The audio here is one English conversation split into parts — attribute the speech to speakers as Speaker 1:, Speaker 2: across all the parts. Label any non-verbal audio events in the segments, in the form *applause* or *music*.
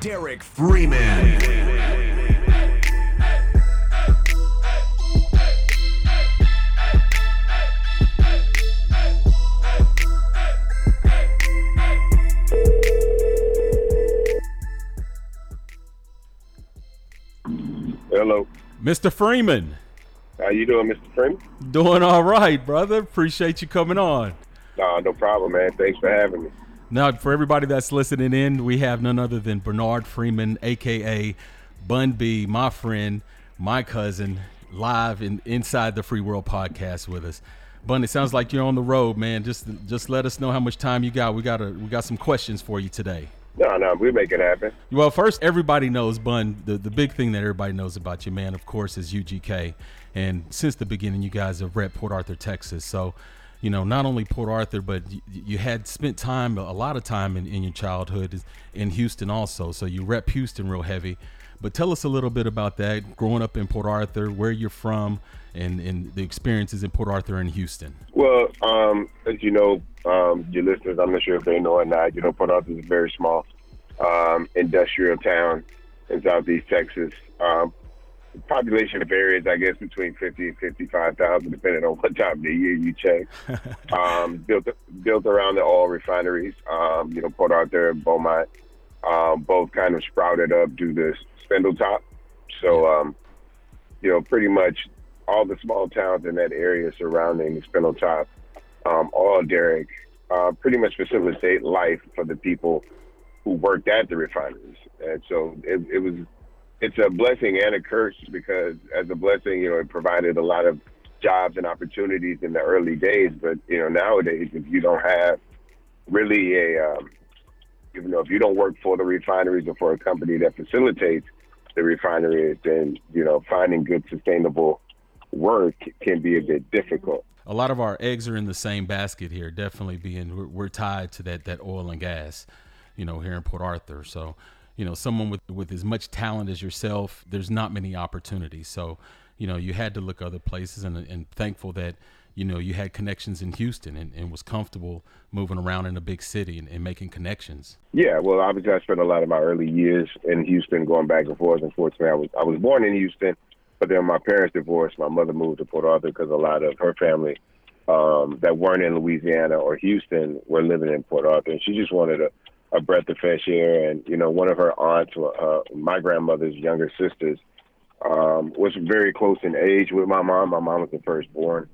Speaker 1: Derek Freeman.
Speaker 2: Hello.
Speaker 3: Mr. Freeman.
Speaker 2: How you doing, Mr. Freeman?
Speaker 3: Doing all right, brother. Appreciate you coming on.
Speaker 2: No, no problem, man. Thanks for having me.
Speaker 3: Now, for everybody that's listening in, we have none other than Bernard Freeman, aka Bun B, my friend, my cousin, live in inside the Free World podcast with us. Bun, it sounds like you're on the road, man. Just just let us know how much time you got. We got a, we got some questions for you today.
Speaker 2: No, no, we make it happen.
Speaker 3: Well, first, everybody knows Bun. The the big thing that everybody knows about you, man, of course, is UGK. And since the beginning, you guys have rep Port Arthur, Texas. So, you know, not only Port Arthur, but you, you had spent time, a lot of time in, in your childhood in Houston also. So you rep Houston real heavy. But tell us a little bit about that, growing up in Port Arthur, where you're from, and, and the experiences in Port Arthur and Houston.
Speaker 2: Well, um, as you know, um, your listeners, I'm not sure if they know or not, you know, Port Arthur is a very small um, industrial town in southeast Texas. Um, population varies, I guess, between 50 and 55,000, depending on what time of the year you check. *laughs* um, built built around the oil refineries, um, you know, Port Arthur and Beaumont, um, both kind of sprouted up due to Spindletop. So, um, you know, pretty much all the small towns in that area surrounding the Spindletop, um, all Derek, uh, pretty much facilitate life for the people who worked at the refineries. And so it, it was it's a blessing and a curse because as a blessing, you know, it provided a lot of jobs and opportunities in the early days. But you know, nowadays, if you don't have really a, um, you know, if you don't work for the refineries or for a company that facilitates the refineries, then you know, finding good sustainable work can be a bit difficult.
Speaker 3: A lot of our eggs are in the same basket here. Definitely being we're, we're tied to that that oil and gas, you know, here in Port Arthur. So you know, someone with with as much talent as yourself, there's not many opportunities. So, you know, you had to look other places, and and thankful that you know you had connections in Houston and, and was comfortable moving around in a big city and, and, making connections.
Speaker 2: Yeah, well, obviously, I spent a lot of my early years in Houston, going back and forth. Unfortunately, I was I was born in Houston, but then my parents divorced. My mother moved to Port Arthur because a lot of her family um, that weren't in Louisiana or Houston were living in Port Arthur, and she just wanted a a breath of fresh air. And you know, one of her aunts, uh, my grandmother's younger sisters, um, was very close in age with my mom. My mom was the firstborn,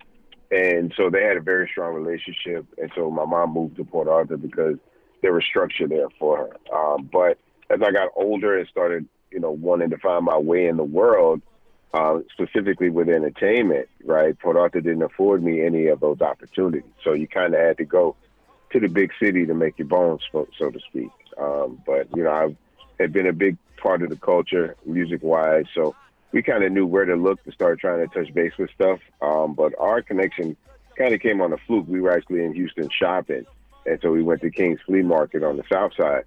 Speaker 2: and so they had a very strong relationship. And so my mom moved to Port Arthur because there was structure there for her. Um, but as I got older and started, you know, wanting to find my way in the world, uh, specifically with entertainment, right? Port Arthur didn't afford me any of those opportunities, so you kind of had to go to the big city to make your bones, so, so to speak. Um, but you know, I had been a big part of the culture, music wise, so we kind of knew where to look to start trying to touch base with stuff. Um, but our connection kind of came on a fluke. We were actually in Houston shopping, and so we went to King's Flea Market on the south side,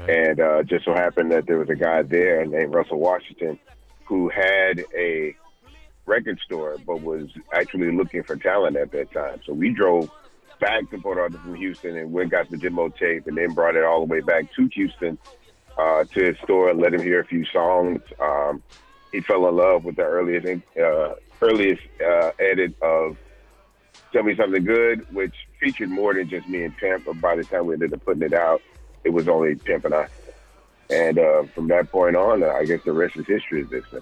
Speaker 2: okay. and uh, just so happened that there was a guy there named Russell Washington who had a record store, but was actually looking for talent at that time. So we drove back to Port Arthur from Houston and went got the demo tape and then brought it all the way back to Houston uh, to his store and let him hear a few songs. Um, he fell in love with the earliest uh, earliest uh, edit of "Tell Me Something Good," which featured more than just me and Pimp. But by the time we ended up putting it out, it was only Pimp and I. And uh, from that point on, I guess the rest is history, as they say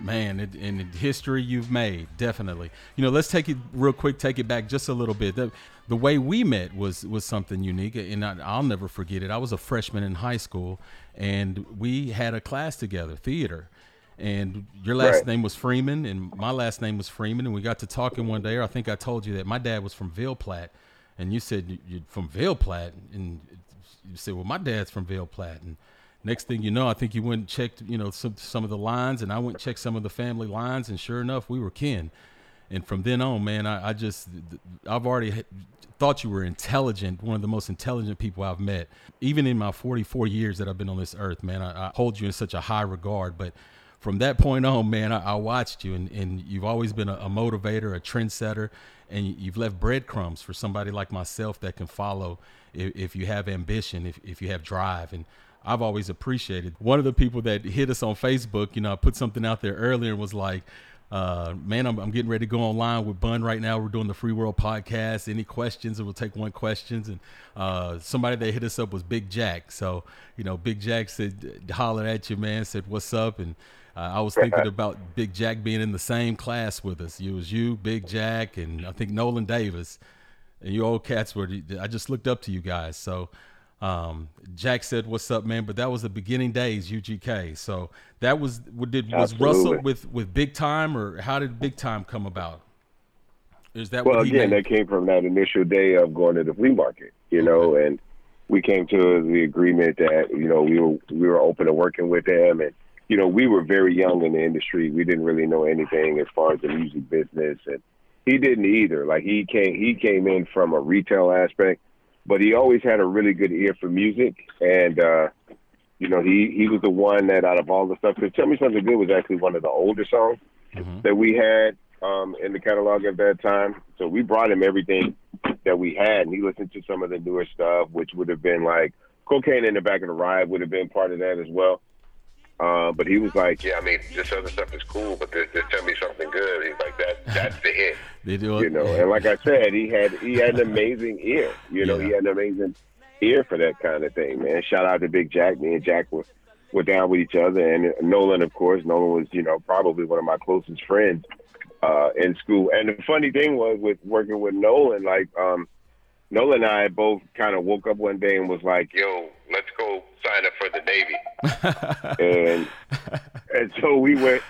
Speaker 3: man it, in history you've made definitely you know let's take it real quick take it back just a little bit the, the way we met was was something unique and I, will never forget it. I was a freshman in high school and we had a class together theater. And your last right. name was freeman and my last name was freeman and we got to talking one day. Or i think i told you that my dad was from ville platte and you said you're from ville platte and you said well my dad's from ville platte and next thing you know, I think you went and checked, you know, some some of the lines, and I went and checked some of the family lines, and sure enough, we were kin. And from then on, man, I, I just I've already thought you were intelligent, one of the most intelligent people I've met. Even in my 44 years that I've been on this earth, man, I, I hold you in such a high regard. But from that point on, man, I, I watched you, and, and you've always been a, a motivator, a trendsetter, and you've left breadcrumbs for somebody like myself that can follow if, if you have ambition, if, if you have drive. And I've always appreciated. One of the people that hit us on Facebook, you know, I put something out there earlier and was like, uh, man, I'm, I'm, getting ready to go online with Bun right now. We're doing the Free World podcast. Any questions? We'll take one questions. And uh, somebody that hit us up was Big Jack. So, you know, Big Jack said, hollered at you, man, said, what's up? And uh, I was thinking *laughs* about Big Jack being in the same class with us. It was you, Big Jack, and I think Nolan Davis. And you old cats were, I just looked up to you guys. So, um, Jack said, "What's up, man?" But that was the beginning days UGK. So that was did was Absolutely. Russell with with Big Time, or how did Big Time come about?
Speaker 2: Is that well again? Made? That came from that initial day of going to the flea market, you okay. know, and we came to the agreement that you know we were we were open to working with them, and you know we were very young in the industry. We didn't really know anything as far as the music business, and he didn't either. Like he came he came in from a retail aspect but he always had a really good ear for music, and uh, you know, he he was the one that out of all the stuff. Cause "Tell Me Something Good" was actually one of the older songs mm-hmm. that we had um, in the catalog at that time. So we brought him everything that we had, and he listened to some of the newer stuff, which would have been like "Cocaine in the Back of the Ride" would have been part of that as well. Uh, but he was like, "Yeah, I mean, this other stuff is cool, but this, this tell me something good." He's like, "That that's the hit." *laughs* they do it, you know. And like I said, he had he had an amazing ear. You know, yeah. he had an amazing ear for that kind of thing, man. Shout out to Big Jack. Me and Jack were were down with each other, and Nolan, of course. Nolan was, you know, probably one of my closest friends uh, in school. And the funny thing was with working with Nolan, like um, Nolan and I both kind of woke up one day and was like, "Yo, let's go sign up for the Navy." *laughs* and and so we went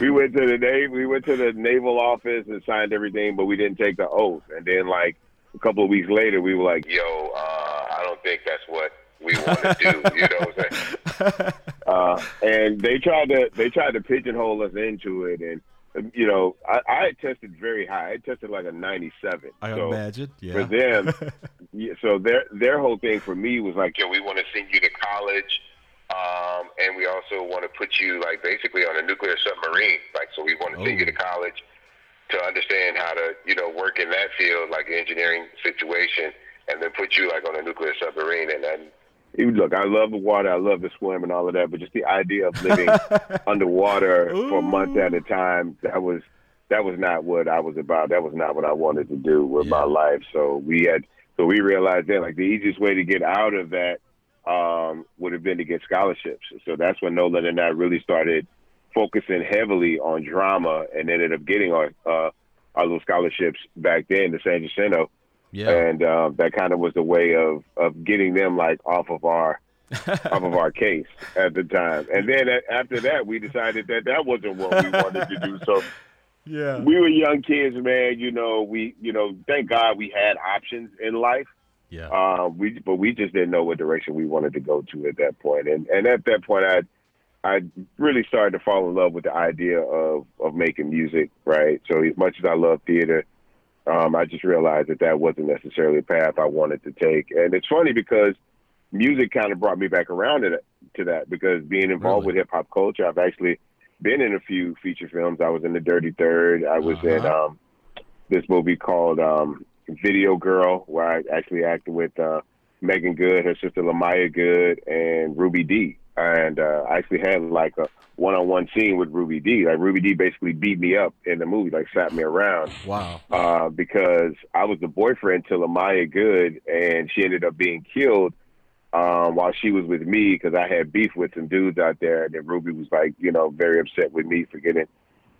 Speaker 2: we went to the Navy we went to the naval office and signed everything, but we didn't take the oath. And then like a couple of weeks later, we were like, "Yo, uh, I don't think that's what we want to do." you know what I'm saying? *laughs* *laughs* Uh, and they tried to they tried to pigeonhole us into it and you know, I, I had tested very high. I tested like a 97.
Speaker 3: I so imagine. Yeah.
Speaker 2: For them, *laughs* yeah, so their their whole thing for me was like, yo, we want to send you to college, um, and we also want to put you like basically on a nuclear submarine. Like, so we want to oh. send you to oh. college to understand how to, you know, work in that field, like engineering situation, and then put you like on a nuclear submarine, and then look, I love the water, I love to swim and all of that, but just the idea of living *laughs* underwater Ooh. for months at a time, that was that was not what I was about. That was not what I wanted to do with yeah. my life. So we had so we realized that like the easiest way to get out of that um, would have been to get scholarships. So that's when Nolan and I really started focusing heavily on drama and ended up getting our uh, our little scholarships back then to San Jacinto yeah. And uh, that kind of was a way of of getting them like off of our *laughs* off of our case at the time. And then after that, we decided that that wasn't what we wanted to do. So yeah, we were young kids, man. You know, we you know, thank God we had options in life. Yeah. Um, we but we just didn't know what direction we wanted to go to at that point. And and at that point, I I really started to fall in love with the idea of of making music. Right. So as much as I love theater um, I just realized that that wasn't necessarily a path I wanted to take. And it's funny because music kind of brought me back around to that, to that because being involved really? with hip hop culture, I've actually been in a few feature films. I was in The Dirty Third. I was uh-huh. in um, this movie called um, Video Girl, where I actually acted with uh, Meagan Good, her sister LaMyia Good, and Ruby Dee. And uh, I actually had like a one-on-one scene with Ruby Dee. Like Ruby Dee basically beat me up in the movie, like sat me around.
Speaker 3: Wow.
Speaker 2: Uh, because I was the boyfriend to LaMyia Good, and she ended up being killed um, while she was with me because I had beef with some dudes out there. And then Ruby was like, you know, very upset with me for getting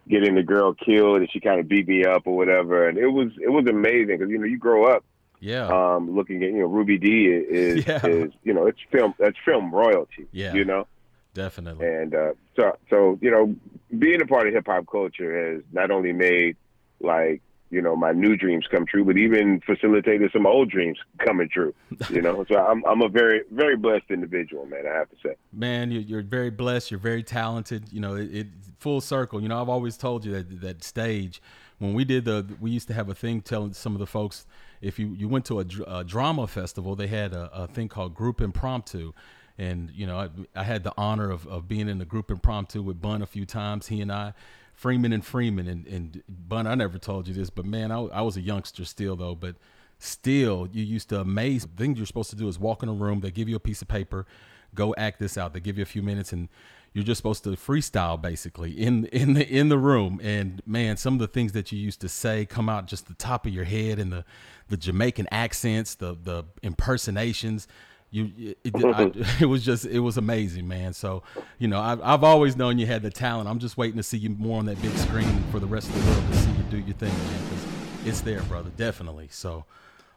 Speaker 2: getting the girl killed, and she kind of beat me up or whatever. And it was it was amazing because you know you grow up.
Speaker 3: Yeah.
Speaker 2: Um, looking at you know Ruby Dee is *laughs* yeah. is you know it's film that's film royalty.
Speaker 3: Yeah.
Speaker 2: You know.
Speaker 3: Definitely.
Speaker 2: And uh, so, so you know, being a part of hip hop culture has not only made like you know my new dreams come true, but even facilitated some old dreams coming true. You know, so I'm I'm a very very blessed individual, man. I have to say.
Speaker 3: Man, you're, you're very blessed. You're very talented. You know, it, it full circle. You know, I've always told you that that stage when we did the we used to have a thing telling some of the folks if you you went to a, a drama festival, they had a, a thing called group impromptu and you know I, I, had the honor of, of being in the group impromptu with Bun a few times. He and I, Freeman and Freeman, and, and Bun. I never told you this, but man, I, I was a youngster still though. But still, you used to amaze. The thing you're supposed to do is walk in a room. They give you a piece of paper, go act this out. They give you a few minutes and you're just supposed to freestyle basically in in the in the room. And man some of the things that you used to say come out just the top of your head and the the Jamaican accents the the impersonations. You it, I, *laughs* it, was just it was amazing man. So you know I've, I've always known you had the talent. I'm just waiting to see you more on that big screen for the rest of the world to see you do your thing man because it's there brother definitely. So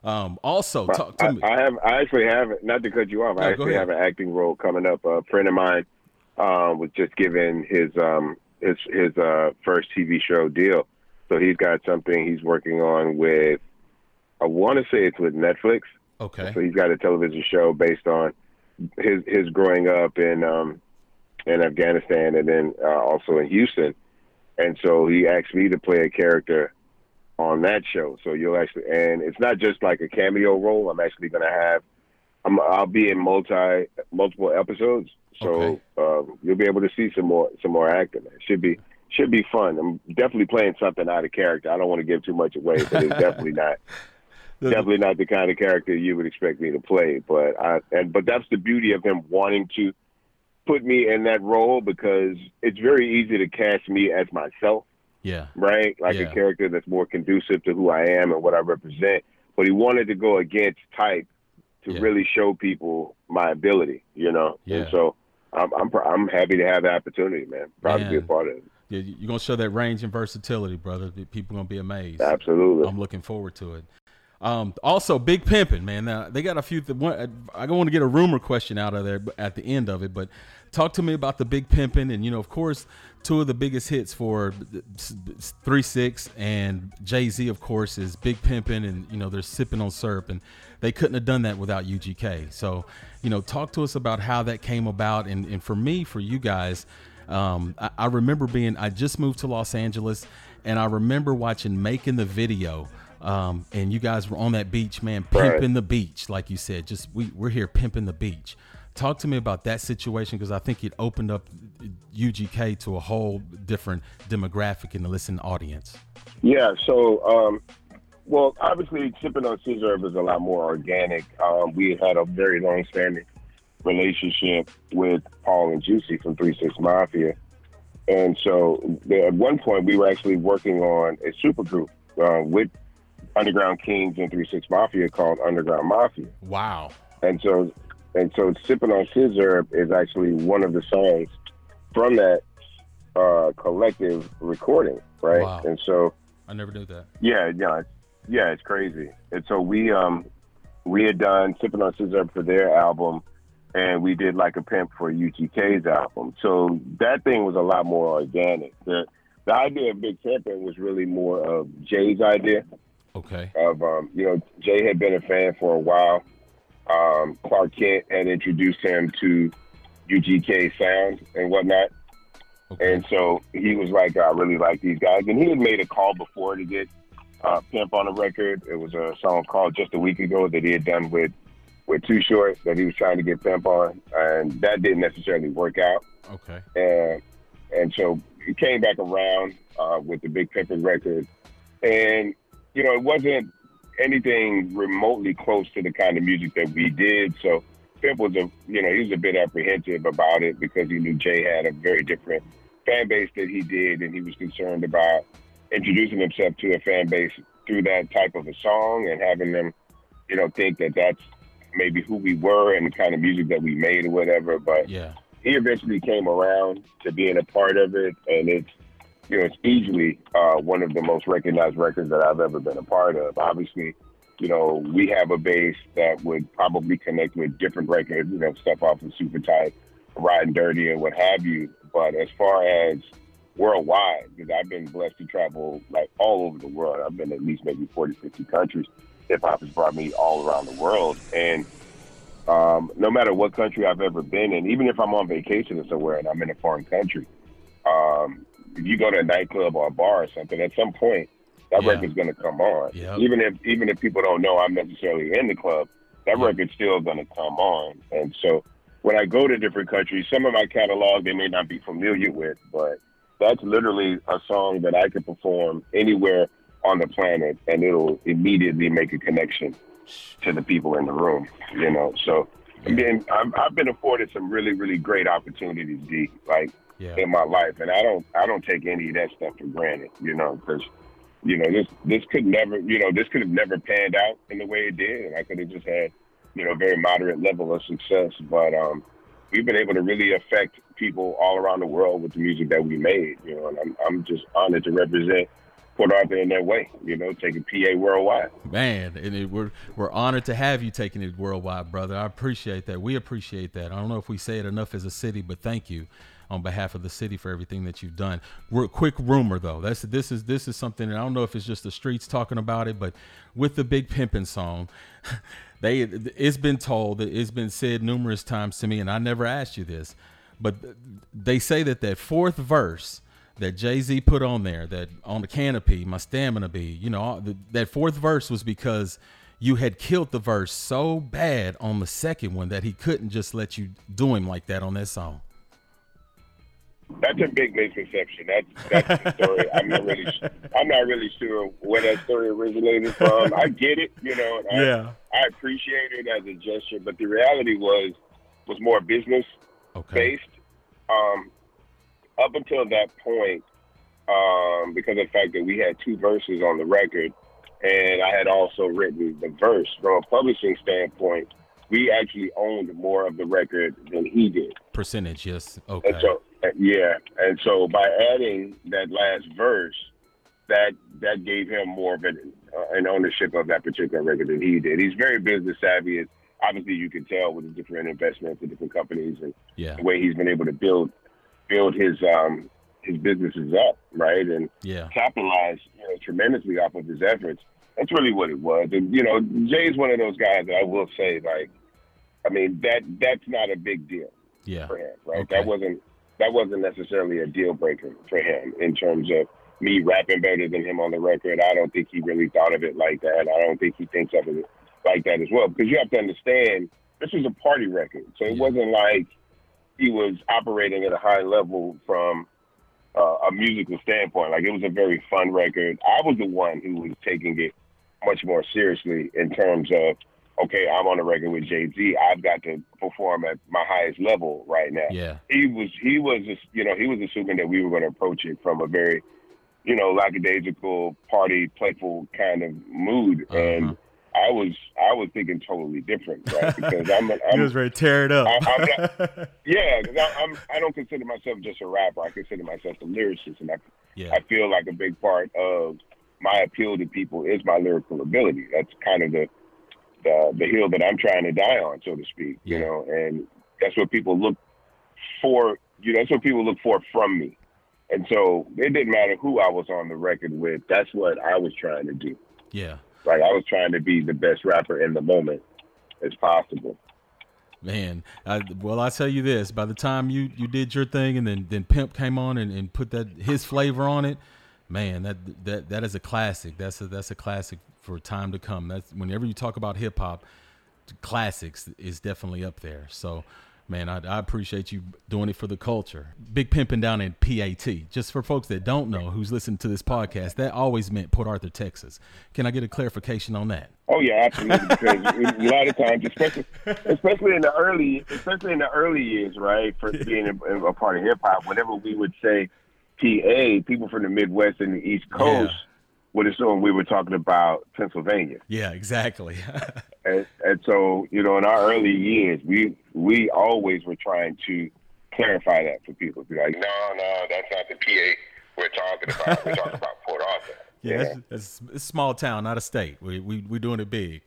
Speaker 3: um, also talk to
Speaker 2: I,
Speaker 3: me.
Speaker 2: I have i actually have not to cut you off
Speaker 3: No,
Speaker 2: i actually have an acting role coming up. A friend of mine um, was just given his um, his his uh, first TV show deal. So he's got something he's working on with. I want to say it's with Netflix.
Speaker 3: okay
Speaker 2: So he's got a television show based on his his growing up in um, in Afghanistan and then uh, also in Houston. And so he asked me to play a character on that show. So you'll actually, and it's not just like a cameo role. I'm actually going to have, I'm, I'll be in multi multiple episodes. So
Speaker 3: Okay.
Speaker 2: um, you'll be able to see some more some more acting. It should be should be fun. I'm definitely playing something out of character. I don't want to give too much away, but it's definitely not *laughs* *laughs* definitely not the kind of character you would expect me to play. But I and but that's the beauty of him wanting to put me in that role because it's very easy to cast me as myself,
Speaker 3: yeah
Speaker 2: right? Like
Speaker 3: Yeah.
Speaker 2: a character that's more conducive to who I am and what I represent. But he wanted to go against type to
Speaker 3: Yeah.
Speaker 2: really show people my ability, you know.
Speaker 3: Yeah.
Speaker 2: And so I'm I'm I'm happy to have the opportunity, man. Proud to be a part of it.
Speaker 3: Yeah, you're gonna show that range and versatility, brother. People gonna be amazed.
Speaker 2: Absolutely.
Speaker 3: I'm looking forward to it. Um, also, Big pimping, man. Now, they got a few. Th- one, I don't want to get a rumor question out of there at the end of it, but talk to me about the Big Pimpin', and you know, of course, two of the biggest hits for Three Six and Jay Z, of course, is Big Pimpin', and you know, they're sipping on syrup, and they couldn't have done that without UGK. So, you know, talk to us about how that came about, and and for me, for you guys. Um, I, I remember being, I just moved to Los Angeles and I remember watching Making the Video. Um, and you guys were on that beach, man,
Speaker 2: Right.
Speaker 3: pimping the beach, like you said. Just we, we're here pimping the beach. Talk to me about that situation because I think it opened up UGK to a whole different demographic in the listening audience.
Speaker 2: Yeah, so um, well, obviously, sipping on syrup is a lot more organic. Um, we had a very long-standing relationship with Paul and Juicy from Three Six Mafia, and so at one point we were actually working on a super group uh, with Underground Kings and Three Six Mafia called Underground Mafia,
Speaker 3: Wow.
Speaker 2: and so and so sipping on syrup is actually one of the songs from that uh, collective recording, right?
Speaker 3: Wow.
Speaker 2: And so.
Speaker 3: I never knew that.
Speaker 2: Yeah, yeah, it's, yeah. It's crazy. And so we um we had done sipping on syrup for their album, and we did like a pimp for UGK's album. So that thing was a lot more organic. The the idea of Big Pimpin' was really more of Jay's idea.
Speaker 3: Okay.
Speaker 2: Of um, you know, Jay had been a fan for a while. Um, Clark Kent had introduced him to UGK sound and whatnot.
Speaker 3: Okay.
Speaker 2: And so he was like, I really like these guys. And he had made a call before to get uh, Pimp on a record. It was a song called Just a Week Ago that he had done with, with Too Short that he was trying to get Pimp on. And that didn't necessarily work out.
Speaker 3: okay.
Speaker 2: And, and so he came back around uh, with the Big Pimpin' record. And, you know, it wasn't anything remotely close to the kind of music that we did. So Pimp was a, you know, he was a bit apprehensive about it because he knew Jay had a very different fan base that he did, and he was concerned about introducing himself to a fan base through that type of a song and having them, you know, think that that's maybe who we were and the kind of music that we made or whatever. But
Speaker 3: Yeah.
Speaker 2: he eventually came around to being a part of it, and it's you know it's easily uh, one of the most recognized records that I've ever been a part of. Obviously, you know we have a base that would probably connect with different records, you know stuff off of Super Tight, Riding Dirty, and what have you. But as far as worldwide, because I've been blessed to travel like all over the world. I've been at least maybe 40, 50 countries. Hip hop has brought me all around the world, and um, no matter what country I've ever been in, even if I'm on vacation or somewhere and I'm in a foreign country, um, if you go to a nightclub or a bar or something, at some point that
Speaker 3: Yeah.
Speaker 2: record's going to come on.
Speaker 3: Yep.
Speaker 2: Even if even if people don't know I'm necessarily in the club, that
Speaker 3: Yeah.
Speaker 2: record's still going to come on. And so when I go to different countries, some of my catalog they may not be familiar with, but that's literally a song that I could perform anywhere on the planet, and it'll immediately make a connection to the people in the room. You know, so I mean, I've, I've been afforded some really, really great opportunities, D, like
Speaker 3: Yeah.
Speaker 2: in my life, and I don't, I don't take any of that stuff for granted, you know, because, you know, this, this could never, you know, this could have never panned out in the way it did, and I could have just had, you know, very moderate level of success, but um, we've been able to really affect people all around the world with the music that we made, you know, and I'm, I'm just honored to represent Port Arthur in that way, you know, taking PA worldwide.
Speaker 3: Man, and it, we're we're honored to have you taking it worldwide, brother. I appreciate that. We appreciate that. I don't know if we say it enough as a city, but thank you on behalf of the city for everything that you've done. Quick rumor though, that's this is this is something that I don't know if it's just the streets talking about it, but with the Big Pimpin' song, *laughs* they it's been told, it's been said numerous times to me, and I never asked you this, but they say that that fourth verse that Jay Z put on there, that on the canopy, my stamina be, you know, that fourth verse was because you had killed the verse so bad on the second one that he couldn't just let you do him like that on that song.
Speaker 2: That's a big misconception. That's that's the story. I'm not really, I'm not really sure where that story originated from. I get it, you know. And
Speaker 3: Yeah.
Speaker 2: I, I appreciate it as a gesture, but the reality was was more business
Speaker 3: Okay.
Speaker 2: based. Um, up until that point, um, because of the fact that we had two verses on the record, and I had also written the verse from a publishing standpoint, we actually owned more of the record than he did.
Speaker 3: Percentage, yes.
Speaker 2: And
Speaker 3: Okay.
Speaker 2: so, uh, yeah, and so by adding that last verse, that that gave him more of an, uh, an ownership of that particular record than he did. He's very business savvy. It's, obviously, you can tell with the different investments and different companies and
Speaker 3: Yeah.
Speaker 2: the way he's been able to build build his um his businesses up, right, and
Speaker 3: Yeah.
Speaker 2: capitalize you know tremendously off of his efforts. That's really what it was. And you know, Jay's one of those guys that I will say, like, I mean, that that's not a big deal
Speaker 3: Yeah.
Speaker 2: for him, right?
Speaker 3: Okay.
Speaker 2: That wasn't that wasn't necessarily a deal breaker for him in terms of me rapping better than him on the record. I don't think he really thought of it like that. I don't think he thinks of it like that as well. Because you have to understand, this was a party record, so it
Speaker 3: Yeah.
Speaker 2: wasn't like he was operating at a high level from uh, a musical standpoint. Like it was a very fun record. I was the one who was taking it much more seriously in terms of, okay, I'm on a record with Jay Z. I've got to perform at my highest level right now.
Speaker 3: Yeah.
Speaker 2: He was he was just you know he was assuming that we were going to approach it from a very you know lackadaisical party playful kind of mood
Speaker 3: Uh-huh.
Speaker 2: and. I was I was thinking totally different, right? *laughs* Because I'm,
Speaker 3: He
Speaker 2: I'm
Speaker 3: was ready to tear it up.
Speaker 2: I- I'm not- *laughs* yeah, because I'm I don't consider myself just a rapper. I consider myself a lyricist, and I
Speaker 3: yeah.
Speaker 2: I feel like a big part of my appeal to people is my lyrical ability. That's kind of the the, the hill that I'm trying to die on, so to speak. You know, and that's what people look for. You know, that's what people look for from me. And so it didn't matter who I was on the record with. That's what I was trying to do.
Speaker 3: yeah.
Speaker 2: Like I was trying to be the best rapper in the moment as possible.
Speaker 3: Man, I, well, I tell you this: by the time you you did your thing, and then then Pimp came on and, and put that his flavor on it, man, that that that is a classic. That's a that's a classic for time to come. That's whenever you talk about hip hop, classics is definitely up there. So, man, I, I appreciate you doing it for the culture. Big pimping down in PAT. Just for folks that don't know, who's listening to this podcast, that always meant Port Arthur, Texas. Can I get a clarification on that?
Speaker 2: Oh yeah, absolutely. Because *laughs* a lot of times, especially especially in the early, especially in the early years, right, for being a, a part of hip hop, whenever we would say PA, people from the Midwest and the East Coast would assume we were talking about Pennsylvania.
Speaker 3: Yeah, exactly. *laughs*
Speaker 2: And, and so, you know, in our early years, we we always were trying to clarify that for people. Be like, no, no, that's not the PA we're talking about. We're talking about *laughs* Port Arthur.
Speaker 3: Yeah, it's a small town, not a state. We we we doing it big.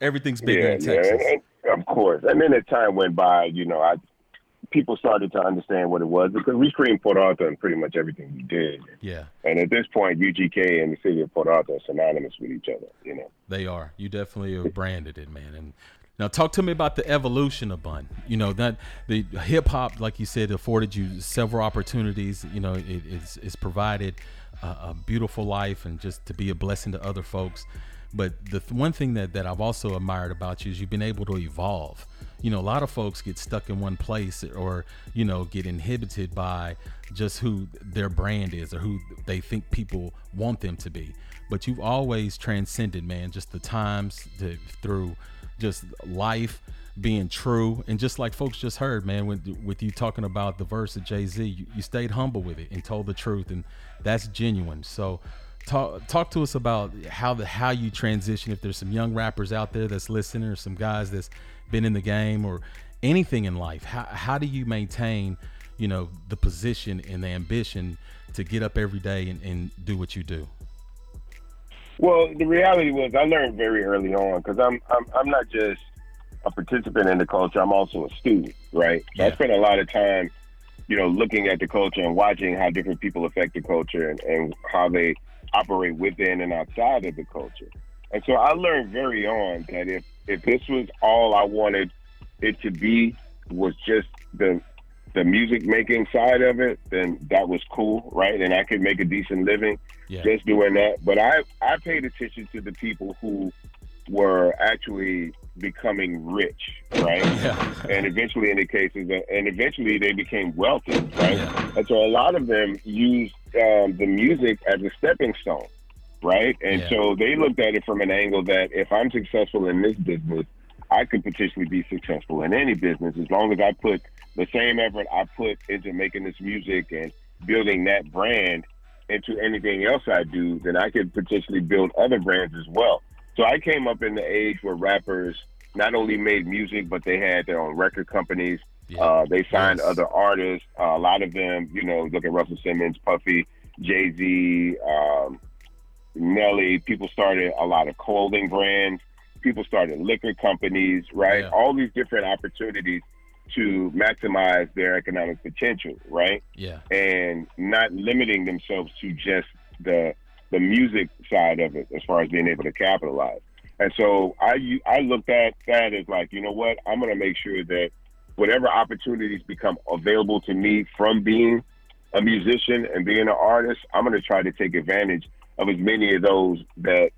Speaker 3: Everything's bigger in
Speaker 2: yeah,
Speaker 3: Texas.
Speaker 2: and- and of course. And then as time went by, you know, I people started to understand what it was because we screamed Port Arthur in pretty much everything we did.
Speaker 3: Yeah,
Speaker 2: And at this point, UGK and the city of Port Arthur are synonymous with each other. You know.
Speaker 3: they are. You definitely have branded it, man. And now talk to me about the evolution of Bun. You know that the hip hop, like you said, afforded you several opportunities. You know, it, it's it's provided a, a beautiful life and just to be a blessing to other folks. But the th- one thing that, that I've also admired about you is you've been able to evolve. You know, a lot of folks get stuck in one place or, you know, get inhibited by just who their brand is or who they think people want them to be. But you've always transcended, man, just the times the, through just life, being true. And just like folks just heard man with, with you talking about the verse of jay-z you, you stayed humble with it and told the truth and that's genuine. So talk talk to us about how the how you transition. If there's some young rappers out there that's listening or some guys that's been in the game or anything in life how, how do you maintain you know the position and the ambition to get up every day and, and do what you do?
Speaker 2: Well the reality was i learned very early on because I'm, I'm i'm not just a participant in the culture i'm also a student right? So
Speaker 3: Yeah.
Speaker 2: i spent a lot of time you know looking at the culture and watching how different people affect the culture and, and how they operate within and outside of the culture and so i learned very on that if if this was all i wanted it to be was just the the music making side of it, then that was cool, right? And I could make a decent living
Speaker 3: yeah
Speaker 2: just doing that. But I I paid attention to the people who were actually becoming rich, right? *laughs*
Speaker 3: yeah
Speaker 2: and eventually, in the cases, and eventually they became wealthy, right?
Speaker 3: Yeah.
Speaker 2: And so a lot of them used um, the music as a stepping stone, right? And
Speaker 3: Yeah.
Speaker 2: so they looked at it from an angle that if I'm successful in this business, I could potentially be successful in any business as long as I put the same effort I put into making this music and building that brand into anything else I do, then I could potentially build other brands as well. So I came up in the age where rappers not only made music, but they had their own record companies.
Speaker 3: yeah
Speaker 2: Uh, they signed
Speaker 3: Yes.
Speaker 2: other artists. Uh, a lot of them, you know, look at Russell Simmons, Puffy, Jay Z, um, Nelly. People started a lot of clothing brands. People started liquor companies, right?
Speaker 3: Yeah.
Speaker 2: All these different opportunities to maximize their economic potential, right?
Speaker 3: yeah
Speaker 2: and not limiting themselves to just the the music side of it as far as being able to capitalize. And so I I looked at that as like, you know what, I'm going to make sure that whatever opportunities become available to me from being a musician and being an artist, I'm going to try to take advantage of as many of those that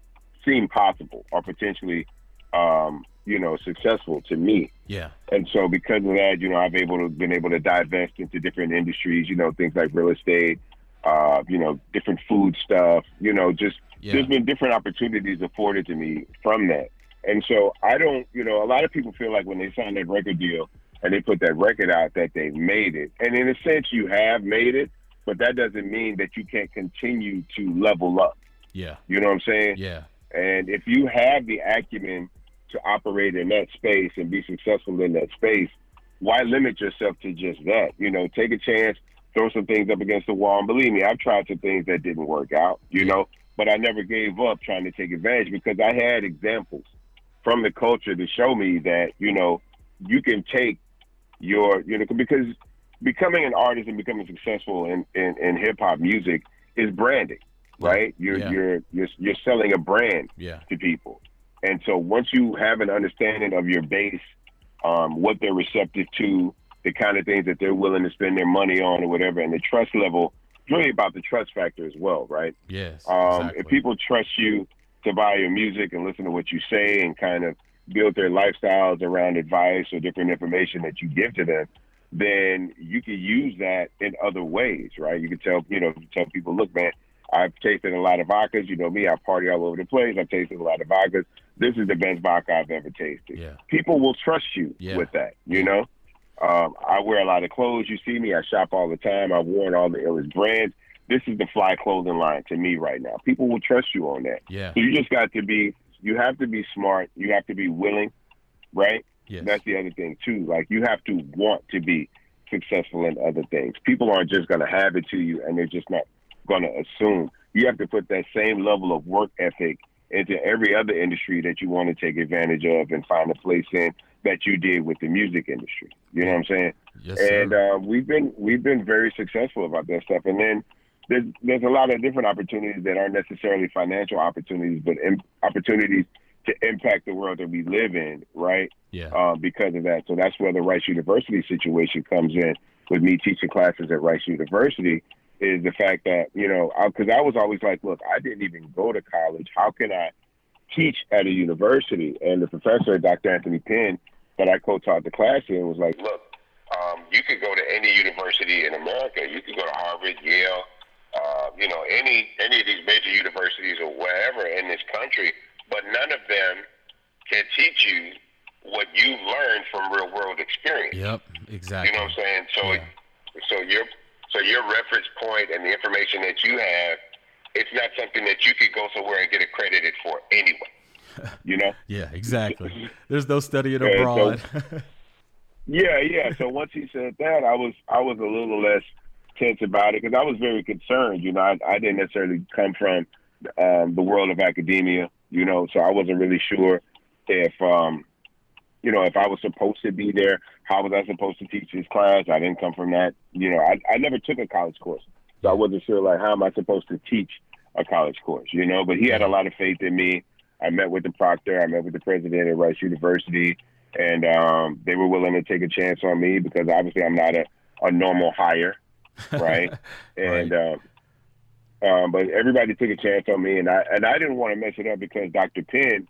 Speaker 2: seem possible or potentially um, you know, successful to me.
Speaker 3: yeah
Speaker 2: And so because of that, you know, I've able to been able to divest into different industries, you know, things like real estate, uh, you know, different food stuff, you know, just
Speaker 3: yeah
Speaker 2: there's been different opportunities afforded to me from that. And so I don't, you know, a lot of people feel like when they sign that record deal and they put that record out that they've made it. And in a sense you have made it, but that doesn't mean that you can't continue to level up.
Speaker 3: yeah
Speaker 2: You know what I'm saying?
Speaker 3: yeah
Speaker 2: And if you have the acumen to operate in that space and be successful in that space, why limit yourself to just that? You know, take a chance, throw some things up against the wall. And believe me, I've tried some things that didn't work out, you know, but I never gave up trying to take advantage because I had examples from the culture to show me that, you know, you can take your, you know, because becoming an artist and becoming successful in, in, in hip hop music is branding, right? You're,
Speaker 3: Yeah.
Speaker 2: you're, you're, you're selling a brand
Speaker 3: yeah
Speaker 2: to people. And so once you have an understanding of your base, um, what they're receptive to, the kind of things that they're willing to spend their money on or whatever, and the trust level, it's really about the trust factor as well, right?
Speaker 3: yes
Speaker 2: Um,
Speaker 3: exactly.
Speaker 2: If people trust you to buy your music and listen to what you say and kind of build their lifestyles around advice or different information that you give to them, then you can use that in other ways, right? You can tell, you know, you tell people, look, man, I've tasted a lot of vodkas. You know me, I party all over the place. I've tasted a lot of vodkas. This is the best vodka I've ever tasted.
Speaker 3: yeah
Speaker 2: People will trust you
Speaker 3: Yeah.
Speaker 2: with that, you know? Um, I wear a lot of clothes. You see me, I shop all the time. I've worn all the illest brands. This is the fly clothing line to me right now. People will trust you on that.
Speaker 3: yeah
Speaker 2: So you just got to be, you have to be smart. You have to be willing, right?
Speaker 3: Yes
Speaker 2: That's the other thing too. Like you have to want to be successful in other things. People aren't just going to have it to you, and they're just not going to assume. You have to put that same level of work ethic into every other industry that you want to take advantage of and find a place in that you did with the music industry. You know what I'm saying?
Speaker 3: yes
Speaker 2: and uh, we've been we've been very successful about that stuff. And then there's there's a lot of different opportunities that aren't necessarily financial opportunities, but im- opportunities to impact the world that we live in, right?
Speaker 3: yeah
Speaker 2: Uh, because of that. So that's where the Rice University situation comes in with me teaching classes at Rice University. Is the fact that you know because I, was always like, look, I didn't even go to college. How can I teach at a university? And the professor, Dr. Anthony Pinn, that I co-taught the class in, was like, look, um, you could go to any university in America. You could go to Harvard, Yale, uh, you know, any any of these major universities or wherever in this country, but none of them can teach you what you learned from real world experience.
Speaker 3: Yep, exactly.
Speaker 2: You know what I'm saying? So,
Speaker 3: Yeah.
Speaker 2: so your so your reference point and the information that you have, it's not something that you could go somewhere and get accredited for anyway. *laughs* You know?
Speaker 3: Yeah, exactly. *laughs* There's no studying it
Speaker 2: Yeah, so-
Speaker 3: abroad. *laughs*
Speaker 2: Yeah, yeah. So once he said that, I was I was a little less tense about it because I was very concerned. You know, I, I didn't necessarily come from um, the world of academia. You know, so I wasn't really sure if um, you know if I was supposed to be there. How was I supposed to teach this class? I didn't come from that. You know, I I never took a college course, so I wasn't sure like how am I supposed to teach a college course. You know, but he had a lot of faith in me. I met with the proctor. I met with the president at Rice University and um, they were willing to take a chance on me because obviously I'm not a, a normal hire, right? *laughs* and um, um, but everybody took a chance on me, and I and I didn't want to mess it up because Dr. Pinn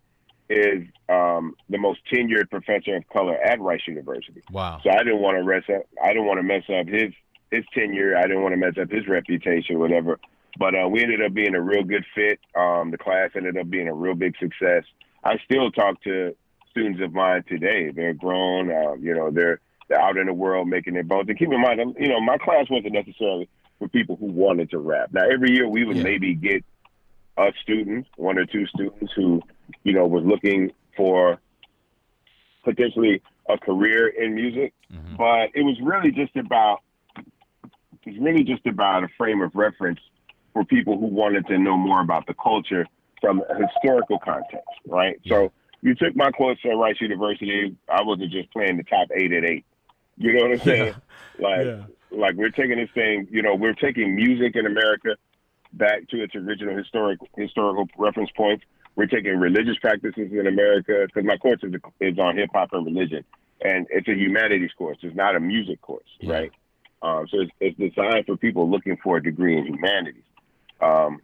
Speaker 2: is um, the most tenured professor of color at Rice University.
Speaker 3: wow.
Speaker 2: So I didn't want to mess up. I didn't want to mess up his his tenure. I didn't want to mess up his reputation, whatever. But uh, we ended up being a real good fit. Um, the class ended up being a real big success. I still talk to students of mine today. They're grown. Uh, you know, they're they're out in the world making their bones. And keep in mind, you know, my class wasn't necessarily for people who wanted to rap. Now, every year we would
Speaker 3: Yeah.
Speaker 2: maybe get a student, one or two students who, you know, was looking for potentially a career in music.
Speaker 3: Mhm.
Speaker 2: But it was really just about it was really just about a frame of reference for people who wanted to know more about the culture from a historical context, right? So you took my course at Rice University. I wasn't just playing the top eight at eight. You know what I'm *laughs* saying? Like,
Speaker 3: Yeah.
Speaker 2: Like we're taking this thing. You know, we're taking music in America back to its original historic historical reference points. We're taking religious practices in America because my course is, is on hip hop and religion, and it's a humanities course. It's not a music course,
Speaker 3: Yeah.
Speaker 2: right? Um, so it's, it's designed for people looking for a degree in humanities. Um,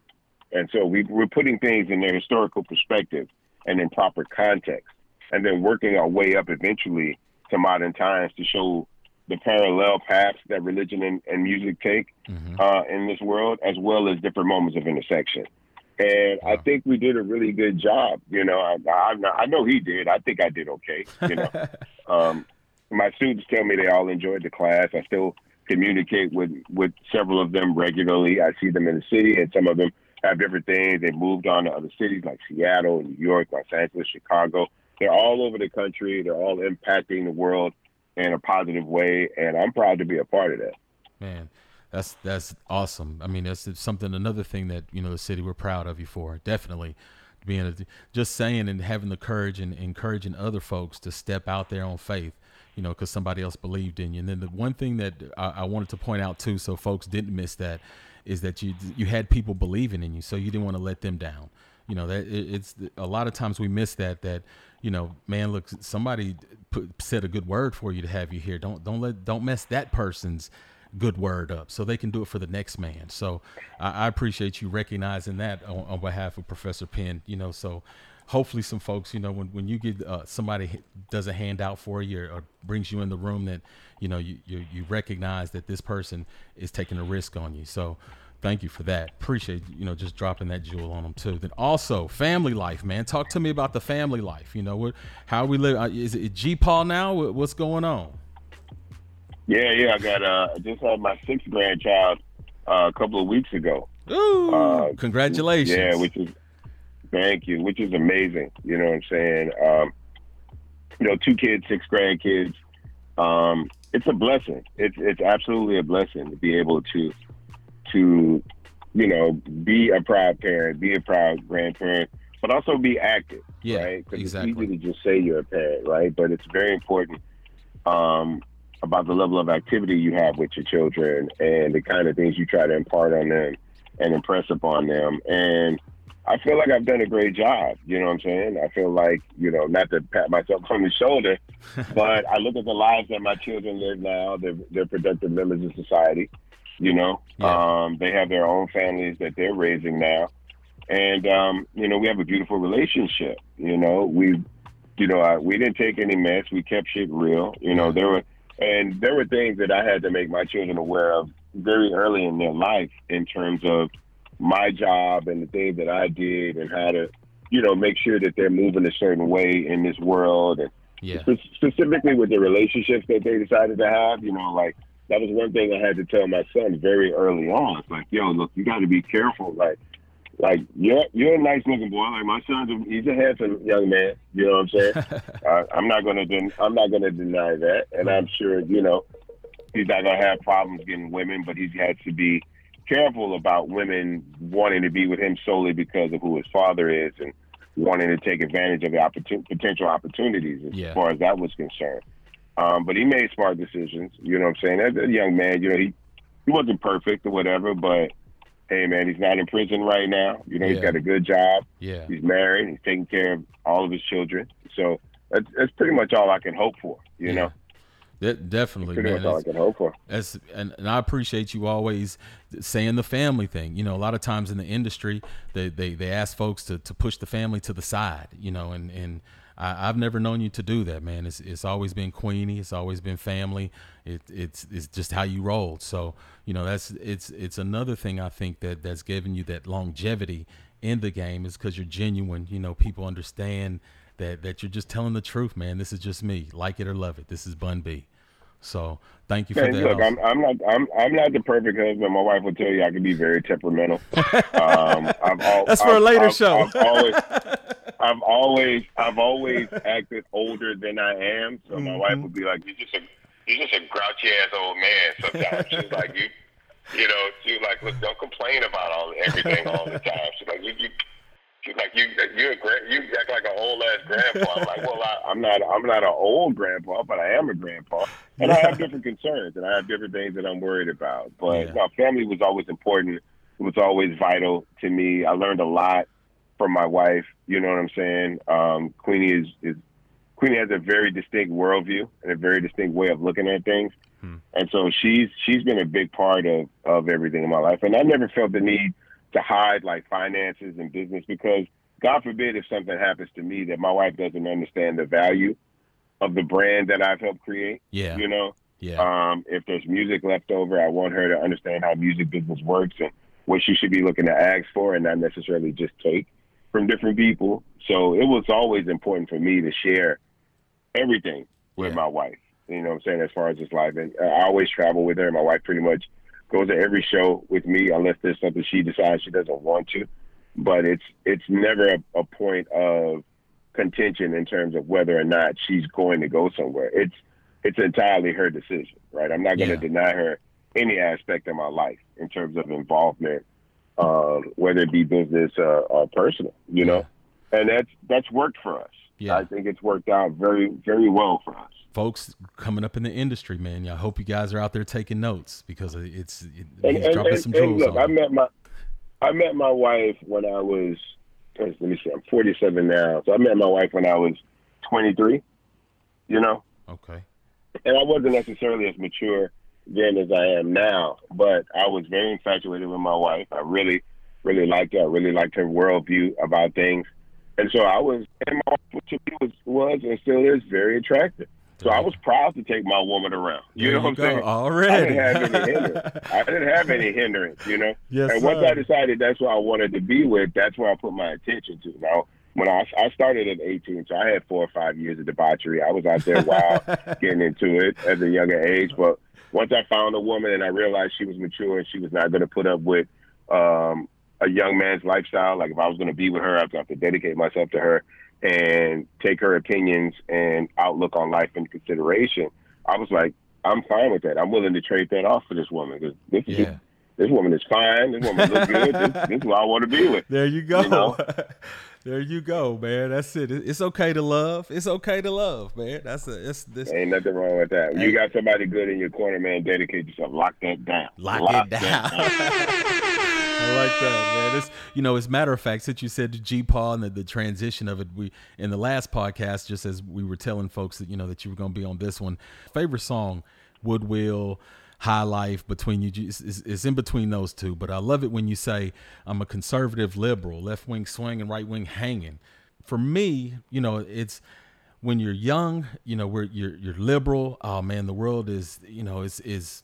Speaker 2: and so we, we're putting things in their historical perspective and in proper context, and then working our way up eventually to modern times to show the parallel paths that religion and, and music take
Speaker 3: Mhm.
Speaker 2: uh, in this world, as well as different moments of intersection. And I think we did a really good job. You know, I, I, I know he did. I think I did okay. You know, *laughs* um, my students tell me they all enjoyed the class. I still communicate with with several of them regularly. I see them in the city, and some of them have different things. They moved on to other cities like Seattle, New York, Los Angeles, Chicago. They're all over the country. They're all impacting the world in a positive way, and I'm proud to be a part of that.
Speaker 3: Man, that's that's awesome. I mean, that's something another thing that you know the city we're proud of you for. Definitely being a, just saying and having the courage and encouraging other folks to step out there on faith. You know, because somebody else believed in you. And then the one thing that I, I wanted to point out too, so folks didn't miss that, is that you you had people believing in you, so you didn't want to let them down. You know that it, it's a lot of times we miss that. That you know, man, look, somebody put, said a good word for you to have you here. Don't don't let don't mess that person's good word up so they can do it for the next man. So I, I appreciate you recognizing that on, on behalf of Professor Pinn. You know, so hopefully some folks, you know, when, when you get uh, somebody does a handout for you or, or brings you in the room that, you know, you, you, you recognize that this person is taking a risk on you. So thank you for that. Appreciate, you know, just dropping that jewel on them too. Then also family life, man, talk to me about the family life. You know, what, how we live. Uh, is it G Paul now? What's going on?
Speaker 2: Yeah, yeah. I got uh, I just had my sixth grandchild uh, a couple of weeks ago.
Speaker 3: Ooh,
Speaker 2: Uh,
Speaker 3: congratulations.
Speaker 2: Yeah, which is thank you, which is amazing. You know what I'm saying? Um, you know, two kids, six grandkids. Um, it's a blessing. It's it's absolutely a blessing to be able to to you know be a proud parent, be a proud grandparent, but also be active.
Speaker 3: Yeah,
Speaker 2: right? 'Cause
Speaker 3: exactly.
Speaker 2: It's easy to just say you're a parent, right? But it's very important um, about the level of activity you have with your children and the kind of things you try to impart on them and impress upon them. And I feel like I've done a great job. You know what I'm saying? I feel like, you know, not to pat myself on the shoulder, *laughs* but I look at the lives that my children live now. They're, they're productive members of society. You know,
Speaker 3: Yeah.
Speaker 2: um, they have their own families that they're raising now. And, um, you know, we have a beautiful relationship. You know, we, you know, I, we didn't take any mess. We kept shit real. You know, there were, and there were things that I had to make my children aware of very early in their life in terms of my job and the things that I did and how to, you know, make sure that they're moving a certain way in this world and
Speaker 3: Yeah.
Speaker 2: Spe- specifically with the relationships that they decided to have. You know, like that was one thing I had to tell my son very early on. It's like, yo, look, you got to be careful. Like, like you're you're a nice looking boy. Like my son's, a, he's a handsome young man. You know what I'm saying? *laughs* uh, I'm not gonna den- I'm not gonna deny that, and I'm sure you know he's not gonna have problems getting women, but he's had to be careful about women wanting to be with him solely because of who his father is and wanting to take advantage of the opportun- potential opportunities as
Speaker 3: Yeah.
Speaker 2: far as that was concerned. Um, but he made smart decisions. You know what I'm saying? As a young man, you know he he wasn't perfect or whatever, but hey, man, he's not in prison right now. You know, he's
Speaker 3: Yeah.
Speaker 2: got a good job.
Speaker 3: Yeah.
Speaker 2: He's married. He's taking care of all of his children. So that's, that's pretty much all I can hope for. You
Speaker 3: Yeah.
Speaker 2: know,
Speaker 3: De- definitely, man.
Speaker 2: much all I can hope for.
Speaker 3: That's and, and I appreciate you always saying the family thing. You know, a lot of times in the industry, they they, they ask folks to, to push the family to the side. You know, and and I, I've never known you to do that, man. It's it's always been Queenie. It's always been family. It, it's it's just how you rolled. So you know, that's it's it's another thing I think that that's given you that longevity in the game is because you're genuine. You know, people understand. That, that you're just telling the truth, man. This is just me. Like it or love it. This is Bun B. So thank you for
Speaker 2: Man,
Speaker 3: that.
Speaker 2: look. I'm, I'm not I'm I'm not the perfect husband. My wife will tell you I can be very temperamental. *laughs* Um,
Speaker 3: That's for a later
Speaker 2: I've-
Speaker 3: show.
Speaker 2: I've always, *laughs* I've always I've always *laughs* acted older than I am. So my wife
Speaker 3: Mm-hmm.
Speaker 2: would be like, "You're just a you're just a grouchy ass old man." Sometimes she's like, "You." You know, she's like, look, don't complain about all everything all the time. She's like, you, you She's like, you, you're a grand, you act like an old ass grandpa. I'm like, well, I, I'm not, I'm not an old grandpa, but I am a grandpa, and I have different concerns, and I have different things that I'm worried about. But
Speaker 3: Yeah.
Speaker 2: no, family was always important. It was always vital to me. I learned a lot from my wife. You know what I'm saying? Um, Queenie is, is Queenie has a very distinct worldview and a very distinct way of looking at things. And so she's she's been a big part of, of everything in my life. And I never felt the need to hide like finances and business because God forbid if something happens to me that my wife doesn't understand the value of the brand that I've helped create.
Speaker 3: Yeah.
Speaker 2: You know?
Speaker 3: Yeah.
Speaker 2: Um, if there's music left over, I want her to understand how music business works and what she should be looking to ask for and not necessarily just take from different people. So it was always important for me to share everything with
Speaker 3: Yeah.
Speaker 2: my wife. You know what I'm saying? As far as this life. And uh, I always travel with her. My wife pretty much goes to every show with me unless there's something she decides she doesn't want to. But it's it's never a, a point of contention in terms of whether or not she's going to go somewhere. It's it's entirely her decision, right? I'm not going to
Speaker 3: Yeah.
Speaker 2: deny her any aspect of my life in terms of involvement, um, whether it be business uh, or personal, you know. And that's that's worked for us.
Speaker 3: Yeah.
Speaker 2: I think it's worked out very very well for us.
Speaker 3: Folks coming up in the industry, man. I hope you guys are out there taking notes because it's it,
Speaker 2: And, and,
Speaker 3: dropping
Speaker 2: and,
Speaker 3: some jewels
Speaker 2: look, I
Speaker 3: on. you.
Speaker 2: met my I met my wife when I was let me see, I'm 47 now. So I met my wife when I was 23. You know,
Speaker 3: Okay.
Speaker 2: and I wasn't necessarily as mature then as I am now, but I was very infatuated with my wife. I really, really liked her. I really liked her worldview about things, and so I was, and my wife to me was was and still is very attractive. So I was proud to take my woman around. You
Speaker 3: There
Speaker 2: know
Speaker 3: you
Speaker 2: what I'm
Speaker 3: go.
Speaker 2: saying?
Speaker 3: Already.
Speaker 2: I didn't have any *laughs* hindrance. I didn't have any hindrance, you know.
Speaker 3: Yes,
Speaker 2: and once
Speaker 3: sir.
Speaker 2: I decided that's what I wanted to be with, that's where I put my attention to. Now, when I, I started at 18, so I had four or five years of debauchery. I was out there wild, *laughs* getting into it at a younger age. But once I found a woman and I realized she was mature and she was not going to put up with um, a young man's lifestyle, like if I was going to be with her, I was going to have to dedicate myself to her and take her opinions and outlook on life into consideration. I was like, I'm fine with that. I'm willing to trade that off for this woman because this is
Speaker 3: Yeah.
Speaker 2: This woman is fine. This woman looks good. This, *laughs* this is what I want to be with.
Speaker 3: There you go.
Speaker 2: You know? *laughs*
Speaker 3: there you go, man. That's it. It- It's okay to love. It's okay to love, man. That's a it's this
Speaker 2: Ain't nothing wrong with that. You got somebody good in your corner, man, dedicate yourself. Lock that down.
Speaker 3: lock,
Speaker 2: Lock
Speaker 3: it
Speaker 2: that
Speaker 3: down. *laughs* I like that, man. It's you know, as a matter of fact, since you said G Paul and the, the transition of it, we in the last podcast, just as we were telling folks that you know that you were going to be on this one. Favorite song, Woodwill, High Life, between you, it's, in between those two. But I love it when you say I'm a conservative liberal, left wing swinging, right wing hanging. For me, you know, it's when you're young, you know, we're you're you're liberal. Oh man, the world is, you know, is is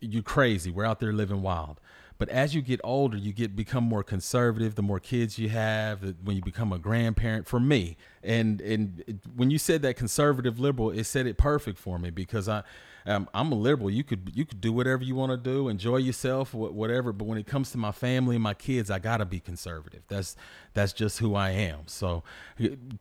Speaker 3: you crazy. We're out there living wild. But as you get older, you get become more conservative. The more kids you have, when you become a grandparent, for me, and and when you said that conservative liberal, it said it perfect for me because I um, I'm a liberal. You could you could do whatever you want to do, enjoy yourself, whatever. But when it comes to my family and my kids, I gotta be conservative. That's that's just who I am. So,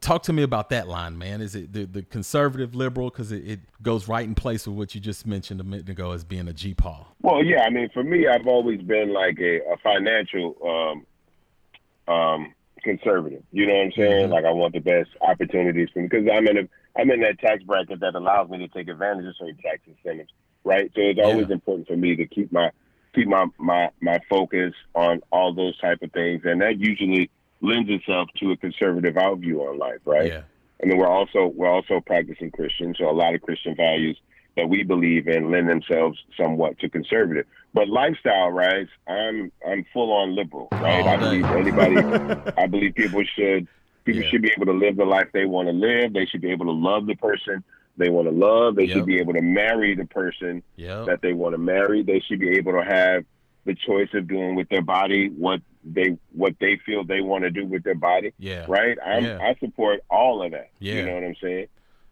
Speaker 3: talk to me about that line, man. Is it the, the conservative liberal because it, it, goes right in place with what you just mentioned a minute ago as being a G Paul?
Speaker 2: Well, yeah. I mean, for me, I've always been like a, a financial um, um, conservative. You know what I'm saying? Mm-hmm. Like I want the best opportunities for because I'm in a I'm in that tax bracket that allows me to take advantage of certain tax incentives, right? So it's always yeah. important for me to keep my keep my, my my focus on all those type of things, and that usually lends itself to a conservative outview on life, right?
Speaker 3: Yeah.
Speaker 2: And then we're also we're also practicing Christian, so a lot of Christian values that we believe in lend themselves somewhat to conservative. But lifestyle, right? I'm I'm full on liberal, right? I believe anybody. *laughs* I believe people should People yeah. should be able to live the life they want to live. They should be able to love the person they want to love. They yep. should be able to marry the person
Speaker 3: yep.
Speaker 2: that they want to marry. They should be able to have the choice of doing with their body what they what they feel they want to do with their body.
Speaker 3: Yeah.
Speaker 2: Right. I'm,
Speaker 3: yeah.
Speaker 2: I support all of that.
Speaker 3: Yeah.
Speaker 2: You know what I'm saying?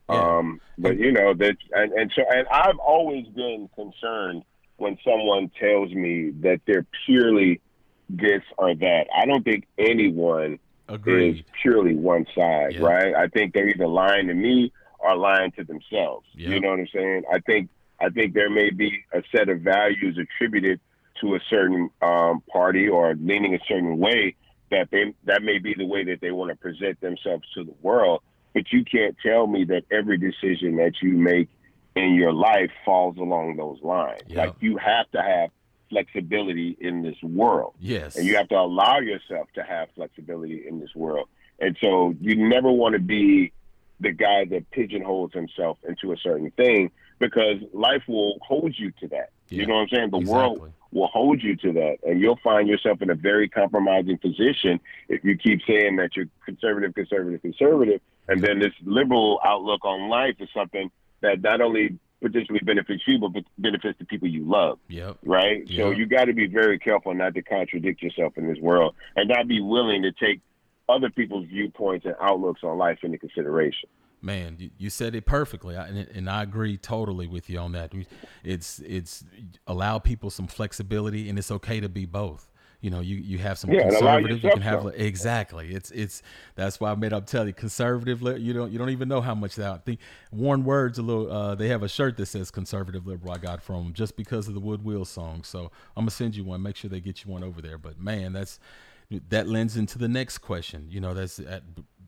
Speaker 2: Yeah. Um, but you know that, and, and so, and I've always been concerned when someone tells me that they're purely this or that. I don't think anyone
Speaker 3: Agreed.
Speaker 2: is purely one side, yep. right? I think they're either lying to me or lying to themselves.
Speaker 3: Yep.
Speaker 2: You know what I'm saying? I think I think there may be a set of values attributed to a certain um, party or leaning a certain way that they that may be the way that they want to present themselves to the world. But you can't tell me that every decision that you make in your life falls along those lines.
Speaker 3: Yep.
Speaker 2: Like you have to have flexibility in this world.
Speaker 3: Yes.
Speaker 2: And you have to allow yourself to have flexibility in this world. And so you never want to be the guy that pigeonholes himself into a certain thing because life will hold you to that. Yeah, you know what I'm saying? The
Speaker 3: exactly.
Speaker 2: world will hold you to that. And you'll find yourself in a very compromising position if you keep saying that you're conservative, conservative, conservative. And then this liberal outlook on life is something that not only potentially benefits you, but benefits the people you love.
Speaker 3: Yep.
Speaker 2: Right.
Speaker 3: Yep.
Speaker 2: So you got to be very careful not to contradict yourself in this world, and not be willing to take other people's viewpoints and outlooks on life into consideration.
Speaker 3: Man, you, said it perfectly, and, and I agree totally with you on that. It's it's allow people some flexibility, and it's okay to be both you know, you, you have some
Speaker 2: yeah,
Speaker 3: conservative, you can have exactly. It's it's that's why I made up tell you conservative. You don't you don't even know how much that. I think Warren Words a little. Uh, they have a shirt that says conservative liberal. I got from them just because of the Wood Wheel song. So I'm gonna send you one. Make sure they get you one over there. But man, that's that lends into the next question. You know, that's at,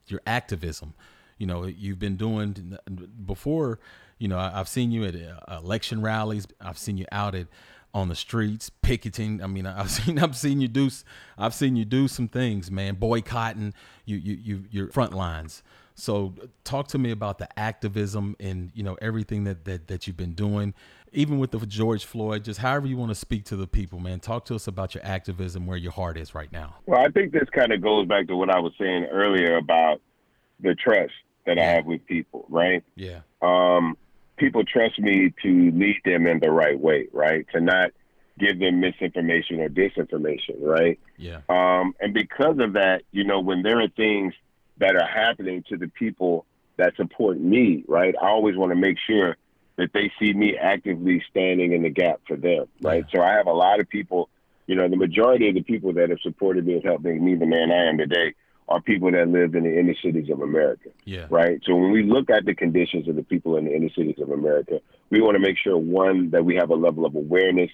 Speaker 3: your activism. You know, you've been doing before. You know, I've seen you at uh, election rallies. I've seen you out at on the streets, picketing. I mean, *laughs* I've seen I've seen you do I've seen you do some things, man, boycotting you you you your front lines. So talk to me about the activism and you know everything that that that you've been doing, even with the George Floyd. Just however you want to speak to the people, man. Talk to us about your activism, where your heart is right now.
Speaker 2: Well, I think this kind of goes back to what I was saying earlier about the trust that yeah. I have with people, right?
Speaker 3: Yeah.
Speaker 2: Um, people trust me to lead them in the right way, right? To not give them misinformation or disinformation, right?
Speaker 3: Yeah.
Speaker 2: Um, and because of that, you know, when there are things that are happening to the people that support me, right, I always want to make sure that they see me actively standing in the gap for them, right? Yeah. So I have a lot of people, you know, the majority of the people that have supported me and helped make me the man I am today are people that live in the inner cities of America.
Speaker 3: Yeah.
Speaker 2: Right. So when we look at the conditions of the people in the inner cities of America, we want to make sure one that we have a level of awareness.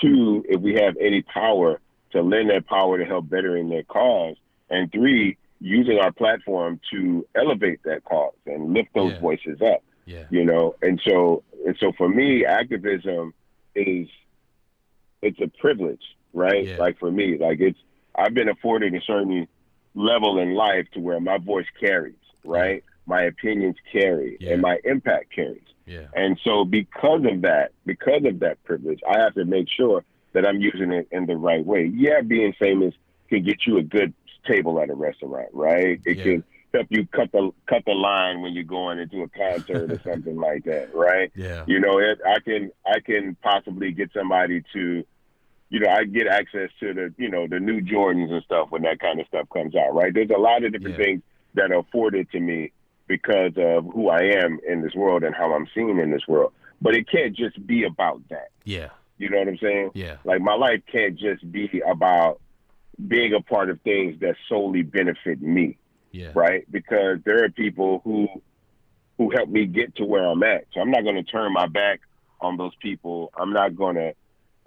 Speaker 2: Two, if we have any power to lend that power to help bettering their cause, and three, using our platform to elevate that cause and lift those
Speaker 3: yeah.
Speaker 2: voices up.
Speaker 3: Yeah.
Speaker 2: You know, and so and so for me, activism is it's a privilege, right?
Speaker 3: Yeah.
Speaker 2: Like for me, like it's I've been afforded a certain level in life to where my voice carries, right? My opinions carry
Speaker 3: yeah.
Speaker 2: and my impact carries.
Speaker 3: Yeah.
Speaker 2: And so because of that, because of that privilege, I have to make sure that I'm using it in the right way. Yeah, being famous can get you a good table at a restaurant, right? It
Speaker 3: yeah.
Speaker 2: can help you cut the cut the line when you're going into a concert or *laughs* something like that, right?
Speaker 3: Yeah.
Speaker 2: You know, it, I can I can possibly get somebody to you know, I get access to the, you know, the new Jordans and stuff when that kind of stuff comes out, right? There's a lot of different
Speaker 3: Yeah.
Speaker 2: things that are afforded to me because of who I am in this world and how I'm seen in this world. But it can't just be about that.
Speaker 3: Yeah.
Speaker 2: You know what I'm saying?
Speaker 3: Yeah.
Speaker 2: Like my life can't just be about being a part of things that solely benefit me,
Speaker 3: Yeah.
Speaker 2: right? Because there are people who who help me get to where I'm at. So I'm not going to turn my back on those people. I'm not going to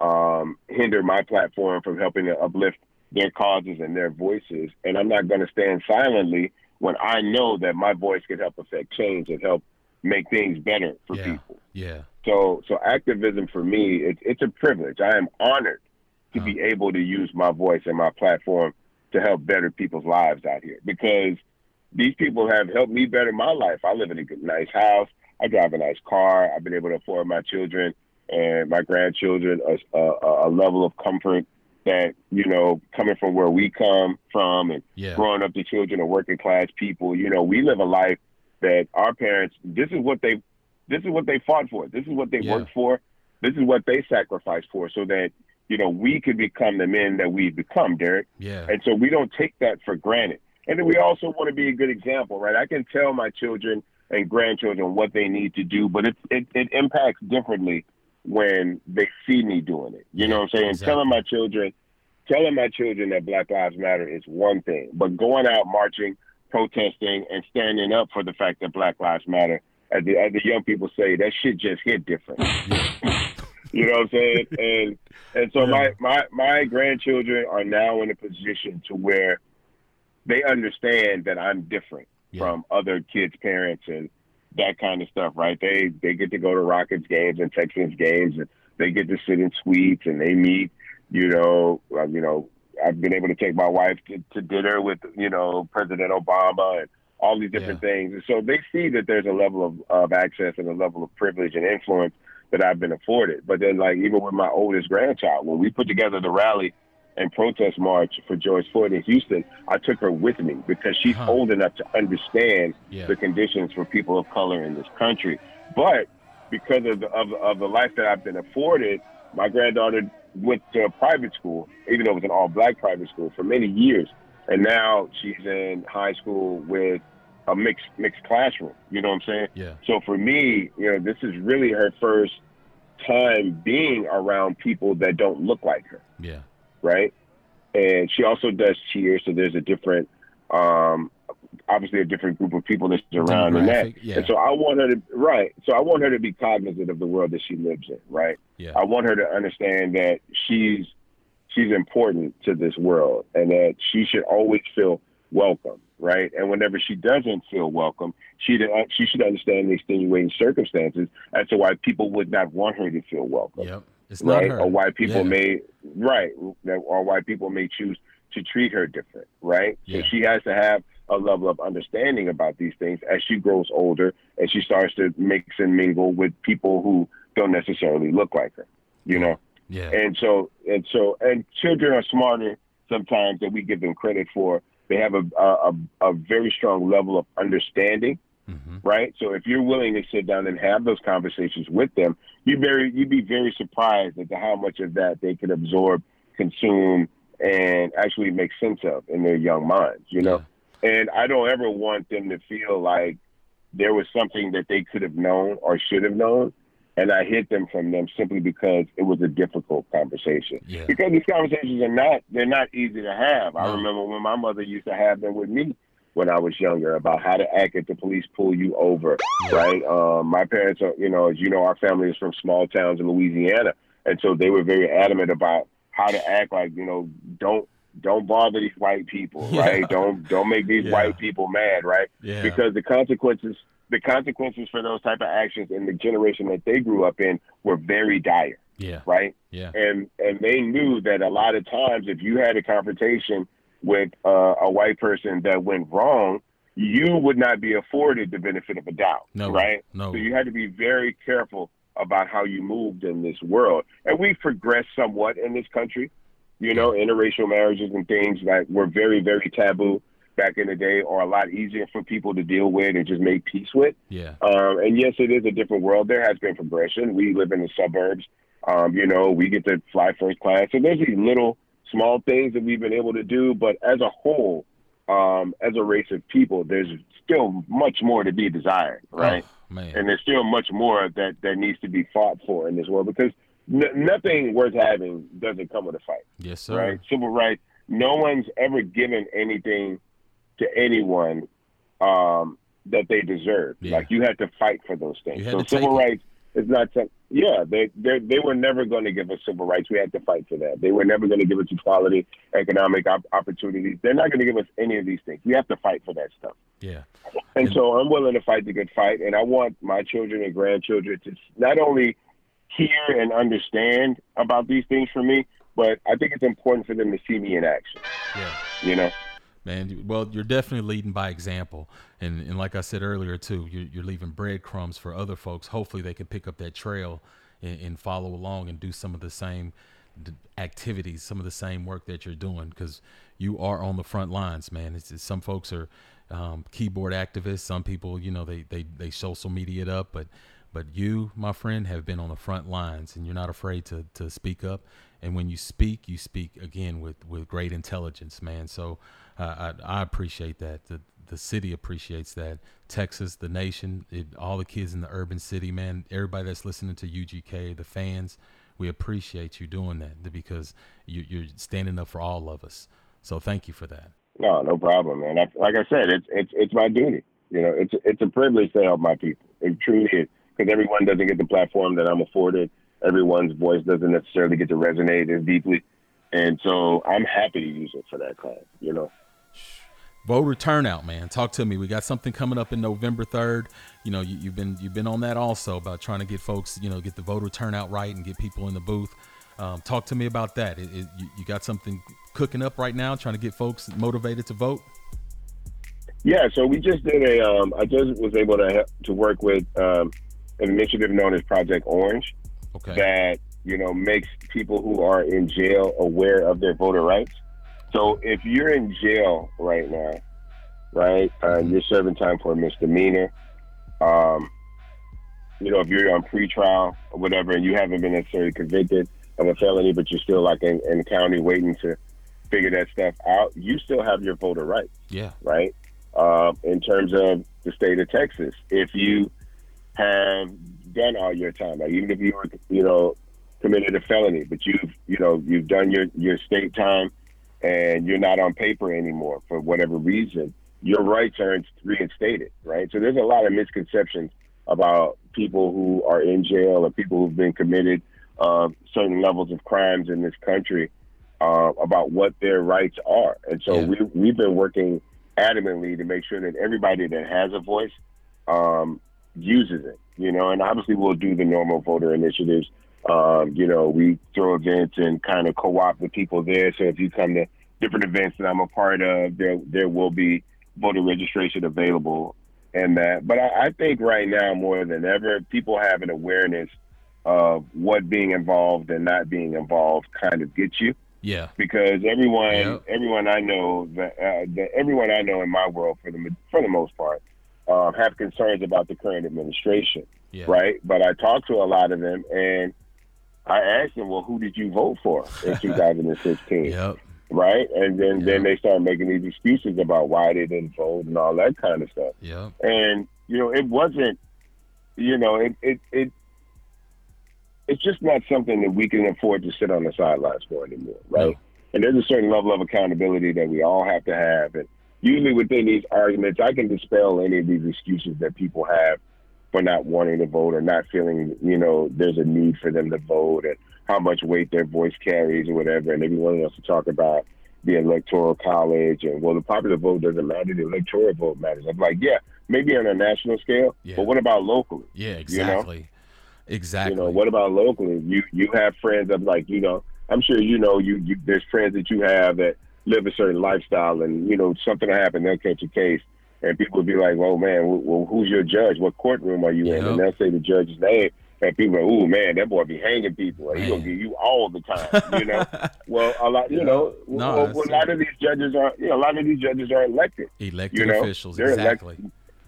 Speaker 2: um, hinder my platform from helping to uplift their causes and their voices. And I'm not going to stand silently when I know that my voice can help affect change and help make things better for
Speaker 3: Yeah.
Speaker 2: people.
Speaker 3: Yeah.
Speaker 2: So, so activism for me, it, it's a privilege. I am honored to
Speaker 3: Huh.
Speaker 2: be able to use my voice and my platform to help better people's lives out here because these people have helped me better my life. I live in a good, nice house. I drive a nice car. I've been able to afford my children and my grandchildren a, a, a level of comfort that you know coming from where we come from and
Speaker 3: Yeah.
Speaker 2: growing up the children of working class people. You know, we live a life that our parents. This is what they. This is what they fought for. This is what they
Speaker 3: Yeah.
Speaker 2: worked for. This is what they sacrificed for, so that you know we could become the men that we've become, Derek.
Speaker 3: Yeah.
Speaker 2: And so we don't take that for granted. And then we also want to be a good example, right? I can tell my children and grandchildren what they need to do, but it it, it impacts differently when they see me doing it. You know what I'm saying?
Speaker 3: Exactly.
Speaker 2: Telling my children telling my children that Black Lives Matter is one thing, but going out marching, protesting, and standing up for the fact that Black Lives Matter, as the, as the young people say, that shit just hit different. you know what I'm saying? And and so my, my my grandchildren are now in a position to where they understand that I'm different
Speaker 3: Yeah.
Speaker 2: from other kids' parents and that kind of stuff, right? They they get to go to Rockets games and Texans games, and they get to sit in suites and they meet. You know, uh, you know, I've been able to take my wife to, to dinner with you know President Obama and all these different things, and so they see that there's a level of, of access and a level of privilege and influence that I've been afforded. But then, like even with my oldest grandchild, when we put together the rally and protest march for George Floyd in Houston, I took her with me because she's
Speaker 3: Huh.
Speaker 2: old enough to understand
Speaker 3: Yeah.
Speaker 2: the conditions for people of color in this country. But because of the, of, of the life that I've been afforded, my granddaughter went to a private school, even though it was an all black private school, for many years. And now she's in high school with a mixed mixed classroom. You know what I'm saying?
Speaker 3: Yeah.
Speaker 2: So for me, you know, this is really her first time being around people that don't look like her
Speaker 3: Yeah.
Speaker 2: Right? And she also does cheer, so there's a different, um, obviously a different group of people that's around in that.
Speaker 3: Yeah.
Speaker 2: And so I want her to right. So I want her to be cognizant of the world that she lives in, right?
Speaker 3: Yeah.
Speaker 2: I want her to understand that she's she's important to this world, and that she should always feel welcome, right? And whenever she doesn't feel welcome, she she should understand the extenuating circumstances as to why people would not want her to feel welcome
Speaker 3: Yep. It's not
Speaker 2: right?
Speaker 3: her.
Speaker 2: Or why people
Speaker 3: Yeah.
Speaker 2: may right, or why people may choose to treat her different, right?
Speaker 3: Yeah.
Speaker 2: So she has to have a level of understanding about these things as she grows older and she starts to mix and mingle with people who don't necessarily look like her, you know.
Speaker 3: Yeah.
Speaker 2: And so and so and children are smarter sometimes than we give them credit for. They have a a, a, very strong level of understanding
Speaker 3: hmm
Speaker 2: right? So if you're willing to sit down and have those conversations with them, you very you'd be very surprised at how much of that they can absorb, consume, and actually make sense of in their young minds. You know, and I don't ever want them to feel like there was something that they could have known or should have known. And I hid them from them simply because it was a difficult conversation.
Speaker 3: Yeah.
Speaker 2: Because these conversations are not they're not easy to have. I remember when my mother used to have them with me when I was younger about how to act if the police pull you over, right? Um, my parents are, you know, as you know, our family is from small towns in Louisiana, and so they were very adamant about how to act. Like, you know, don't don't bother these white people, *laughs*
Speaker 3: Yeah.
Speaker 2: right? Don't don't make these
Speaker 3: Yeah.
Speaker 2: white people mad, right?
Speaker 3: Yeah.
Speaker 2: Because the consequences the consequences for those type of actions in the generation that they grew up in were very dire,
Speaker 3: Yeah.
Speaker 2: right?
Speaker 3: Yeah.
Speaker 2: and and they knew that a lot of times if you had a confrontation with uh, a white person that went wrong, you would not be afforded the benefit of a doubt,
Speaker 3: No.
Speaker 2: right?
Speaker 3: No.
Speaker 2: So you had to be very careful about how you moved in this world, and we've progressed somewhat in this country. You know, interracial marriages and things that were very very taboo back in the day are a lot easier for people to deal with and just make peace with.
Speaker 3: Yeah.
Speaker 2: Um, and yes, it is a different world. There has been progression. We live in the suburbs Um, you know, we get to fly first class. So there's these little small things that we've been able to do, but as a whole, um, as a race of people, there's still much more to be desired, right?
Speaker 3: Oh, man.
Speaker 2: And there's still much more that that needs to be fought for in this world because n- nothing worth having doesn't come with a fight,
Speaker 3: yes, sir.
Speaker 2: right? Civil rights. No one's ever given anything to anyone um, that they deserve.
Speaker 3: Yeah.
Speaker 2: Like you had to fight for those things. So civil rights is not some. Yeah, they they they were never going to give us civil rights. We had to fight for that. They were never going to give us equality, economic op- opportunities. They're not going to give us any of these things. We have to fight for that stuff.
Speaker 3: Yeah.
Speaker 2: And
Speaker 3: And-
Speaker 2: so I'm willing to fight the good fight, and I want my children and grandchildren to not only hear and understand about these things from me, but I think it's important for them to see me in action.
Speaker 3: Yeah.
Speaker 2: You know,
Speaker 3: Man, well, you're definitely leading by example, and and like I said earlier too, you're, you're leaving breadcrumbs for other folks. Hopefully, they can pick up that trail and, and follow along and do some of the same activities, some of the same work that you're doing, because you are on the front lines, man. It's, some folks are um, keyboard activists. Some people, you know, they they they social media it up, but but you, my friend, have been on the front lines, and you're not afraid to to speak up. And when you speak, you speak again with with great intelligence, man. So I, I appreciate that. The the city appreciates that. Texas, the nation, it, all the kids in the urban city, man. Everybody that's listening to UGK, the fans, we appreciate you doing that because you, you're standing up for all of us. So thank you for that.
Speaker 2: no, no problem, man. I, like I said, it's it's it's my duty. You know, it's it's a privilege to help my people. It truly is because everyone doesn't get the platform that I'm afforded. Everyone's voice doesn't necessarily get to resonate as deeply, and so I'm happy to use it for that cause. You know.
Speaker 3: Voter turnout man. Talk to me. We got something coming up in november 3rd you know you, you've been you've been on that also about trying to get folks you know get the voter turnout right and get people in the booth. Um, talk to me about that. It, it, you, you got something cooking up right now trying to get folks motivated to vote?
Speaker 2: Yeah, so we just did a. Um, I just was able to help, to work with um, an initiative known as Project Orange
Speaker 3: okay.
Speaker 2: that you know makes people who are in jail aware of their voter rights. So if you're in jail right now, right, uh, you're serving time for a misdemeanor. Um, you know, if you're on pretrial or whatever, and you haven't been necessarily convicted of a felony, but you're still like in, in county waiting to figure that stuff out, you still have your voter rights
Speaker 3: yeah
Speaker 2: right? Uh, in terms of the state of Texas, if you have done all your time, like even if you were, you know, committed a felony, but you've, you know, you've done your your state time, and you're not on paper anymore for whatever reason, your rights are reinstated, right? So there's a lot of misconceptions about people who are in jail or people who've been committed uh, certain levels of crimes in this country uh, about what their rights are. And so
Speaker 3: Yeah.
Speaker 2: we, we've been working adamantly to make sure that everybody that has a voice um, uses it, you know, and obviously we'll do the normal voter initiatives. Um, you know, we throw events and kind of co-opt with people there. So if you come to different events that I'm a part of, there there will be voter registration available and that. But I, I think right now more than ever, people have an awareness of what being involved and not being involved kind of gets you
Speaker 3: yeah
Speaker 2: because everyone everyone I know that, uh, that everyone I know in my world for the for the most part um, have concerns about the current administration,
Speaker 3: yeah
Speaker 2: right? But I talk to a lot of them and I asked them, well, who did you vote for in *laughs* 2016,
Speaker 3: yep
Speaker 2: right? And then
Speaker 3: Yeah.
Speaker 2: then they start making these excuses about why they didn't vote and all that kind of stuff.
Speaker 3: yep
Speaker 2: And you know, it wasn't, you know, it it it. It's just not something that we can afford to sit on the sidelines for anymore, right?
Speaker 3: No.
Speaker 2: And there's a certain level of accountability that we all have to have. And usually within these arguments, I can dispel any of these excuses that people have for not wanting to vote or not feeling, you know, there's a need for them to vote and how much weight their voice carries or whatever. And everyone wants to talk about the electoral college and, well, the popular vote doesn't matter. The electoral vote matters. I'm like, yeah, maybe on a national scale,
Speaker 3: Yeah.
Speaker 2: but what about locally?
Speaker 3: yeah exactly exactly
Speaker 2: You know, what about locally? You you have friends that like, you know, I'm sure you know you, you there's friends that you have that live a certain lifestyle and, you know, something will happen, they'll catch a case and people will be like, Well man, well who's your judge? What courtroom are you in? And they'll say the judge's name and people are, Oh man, that boy be hanging people. He gonna get you all the time, you know. *laughs* well a lot you
Speaker 3: Yeah.
Speaker 2: know
Speaker 3: No,
Speaker 2: well,
Speaker 3: that's
Speaker 2: a lot of these judges are you know, a lot of these judges are elected
Speaker 3: elected
Speaker 2: you know,
Speaker 3: officials
Speaker 2: they're
Speaker 3: exactly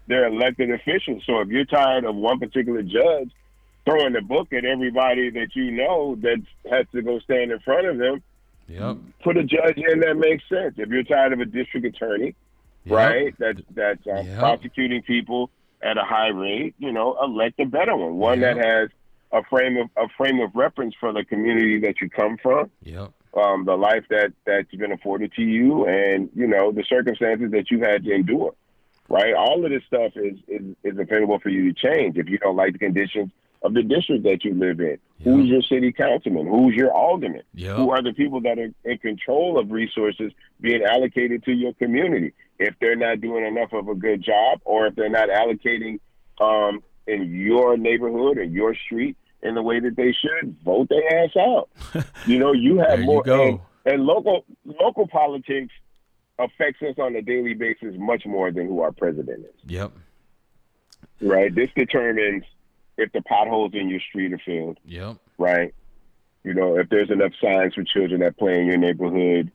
Speaker 2: they're elected officials. So if you're tired of one particular judge throwing the book at everybody that you know that has to go stand in front of them.
Speaker 3: Yep.
Speaker 2: Put a judge in that makes sense. If you're tired of a district attorney,
Speaker 3: Yep.
Speaker 2: right, that that's um,
Speaker 3: Yep.
Speaker 2: prosecuting people at a high rate, you know, elect a better one, one
Speaker 3: Yep.
Speaker 2: that has a frame of a frame of reference for the community that you come from,
Speaker 3: Yep.
Speaker 2: um, the life that that's been afforded to you, and you know the circumstances that you had to endure. Right, all of this stuff is is, is available for you to change if you don't like the conditions of the district that you live in. Who's your city councilman? Who's your alderman?
Speaker 3: Yep.
Speaker 2: Who are the people that are in control of resources being allocated to your community? If they're not doing enough of a good job, or if they're not allocating um, in your neighborhood or your street in the way that they should, vote their ass out. *laughs* you know, you have
Speaker 3: you
Speaker 2: more.
Speaker 3: go.
Speaker 2: And, and local local politics affects us on a daily basis much more than who our president is.
Speaker 3: Yep.
Speaker 2: Right. This determines if the potholes in your street are filled
Speaker 3: Yep.
Speaker 2: right? You know, if there's enough signs for children that play in your neighborhood,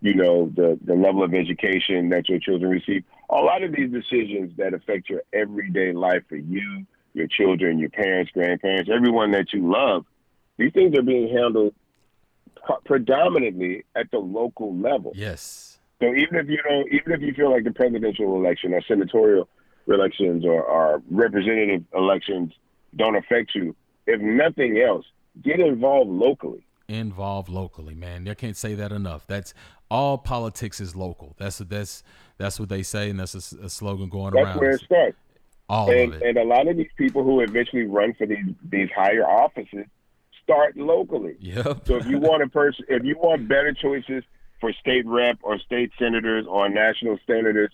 Speaker 2: you know, the, the level of education that your children receive. A lot of these decisions that affect your everyday life for you, your children, your parents, grandparents, everyone that you love, these things are being handled predominantly at the local level.
Speaker 3: Yes.
Speaker 2: So even if you don't, even if you feel like the presidential election or senatorial elections or, or representative elections don't affect you, if nothing else, get involved locally.
Speaker 3: Involved locally, man. I can't say that enough. That's all politics is local. That's that's that's what they say, and that's a slogan going
Speaker 2: That's
Speaker 3: around.
Speaker 2: where it starts.
Speaker 3: all
Speaker 2: And
Speaker 3: of it.
Speaker 2: and a lot of these people who eventually run for these these higher offices start locally.
Speaker 3: yep.
Speaker 2: So if you want a person, if you want better choices for state rep or state senators or national senators,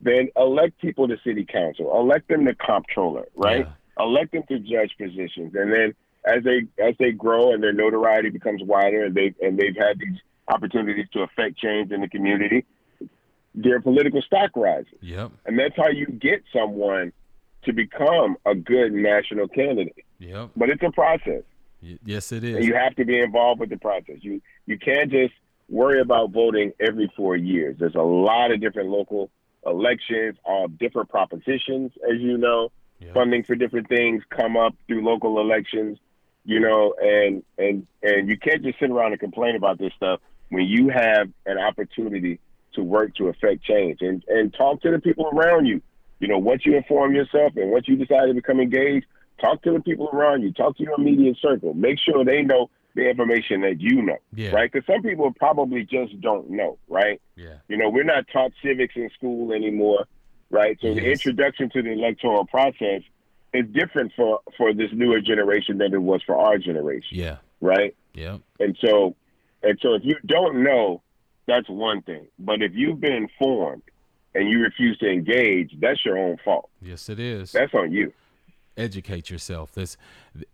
Speaker 2: then elect people to city council. Elect them to comptroller, right? Elect them to judge positions, and then as they as they grow and their notoriety becomes wider, and they and they've had these opportunities to affect change in the community, their political stock rises,
Speaker 3: Yep.
Speaker 2: and that's how you get someone to become a good national candidate.
Speaker 3: Yep.
Speaker 2: But it's a process
Speaker 3: Y- Yes, it is.
Speaker 2: and you have to be involved with the process. You you can't just worry about voting every four years. There's a lot of different local elections, all different propositions, as you know.
Speaker 3: Yep.
Speaker 2: Funding for different things come up through local elections, you know, and and and you can't just sit around and complain about this stuff when you have an opportunity to work to affect change and and talk to the people around you. You know, once you inform yourself and once you decide to become engaged, talk to the people around you. Talk to your immediate circle. Make sure they know the information that you know,
Speaker 3: Yeah.
Speaker 2: right? Because some people probably just don't know, right?
Speaker 3: Yeah.
Speaker 2: You know, we're not taught civics in school anymore, right? So the introduction to the electoral process is different for for this newer generation than it was for our generation,
Speaker 3: Yeah.
Speaker 2: right?
Speaker 3: Yep.
Speaker 2: And so, and so, if you don't know, that's one thing. But if you've been informed and you refuse to engage, that's your own fault.
Speaker 3: Yes, it is.
Speaker 2: That's on you.
Speaker 3: educate yourself. This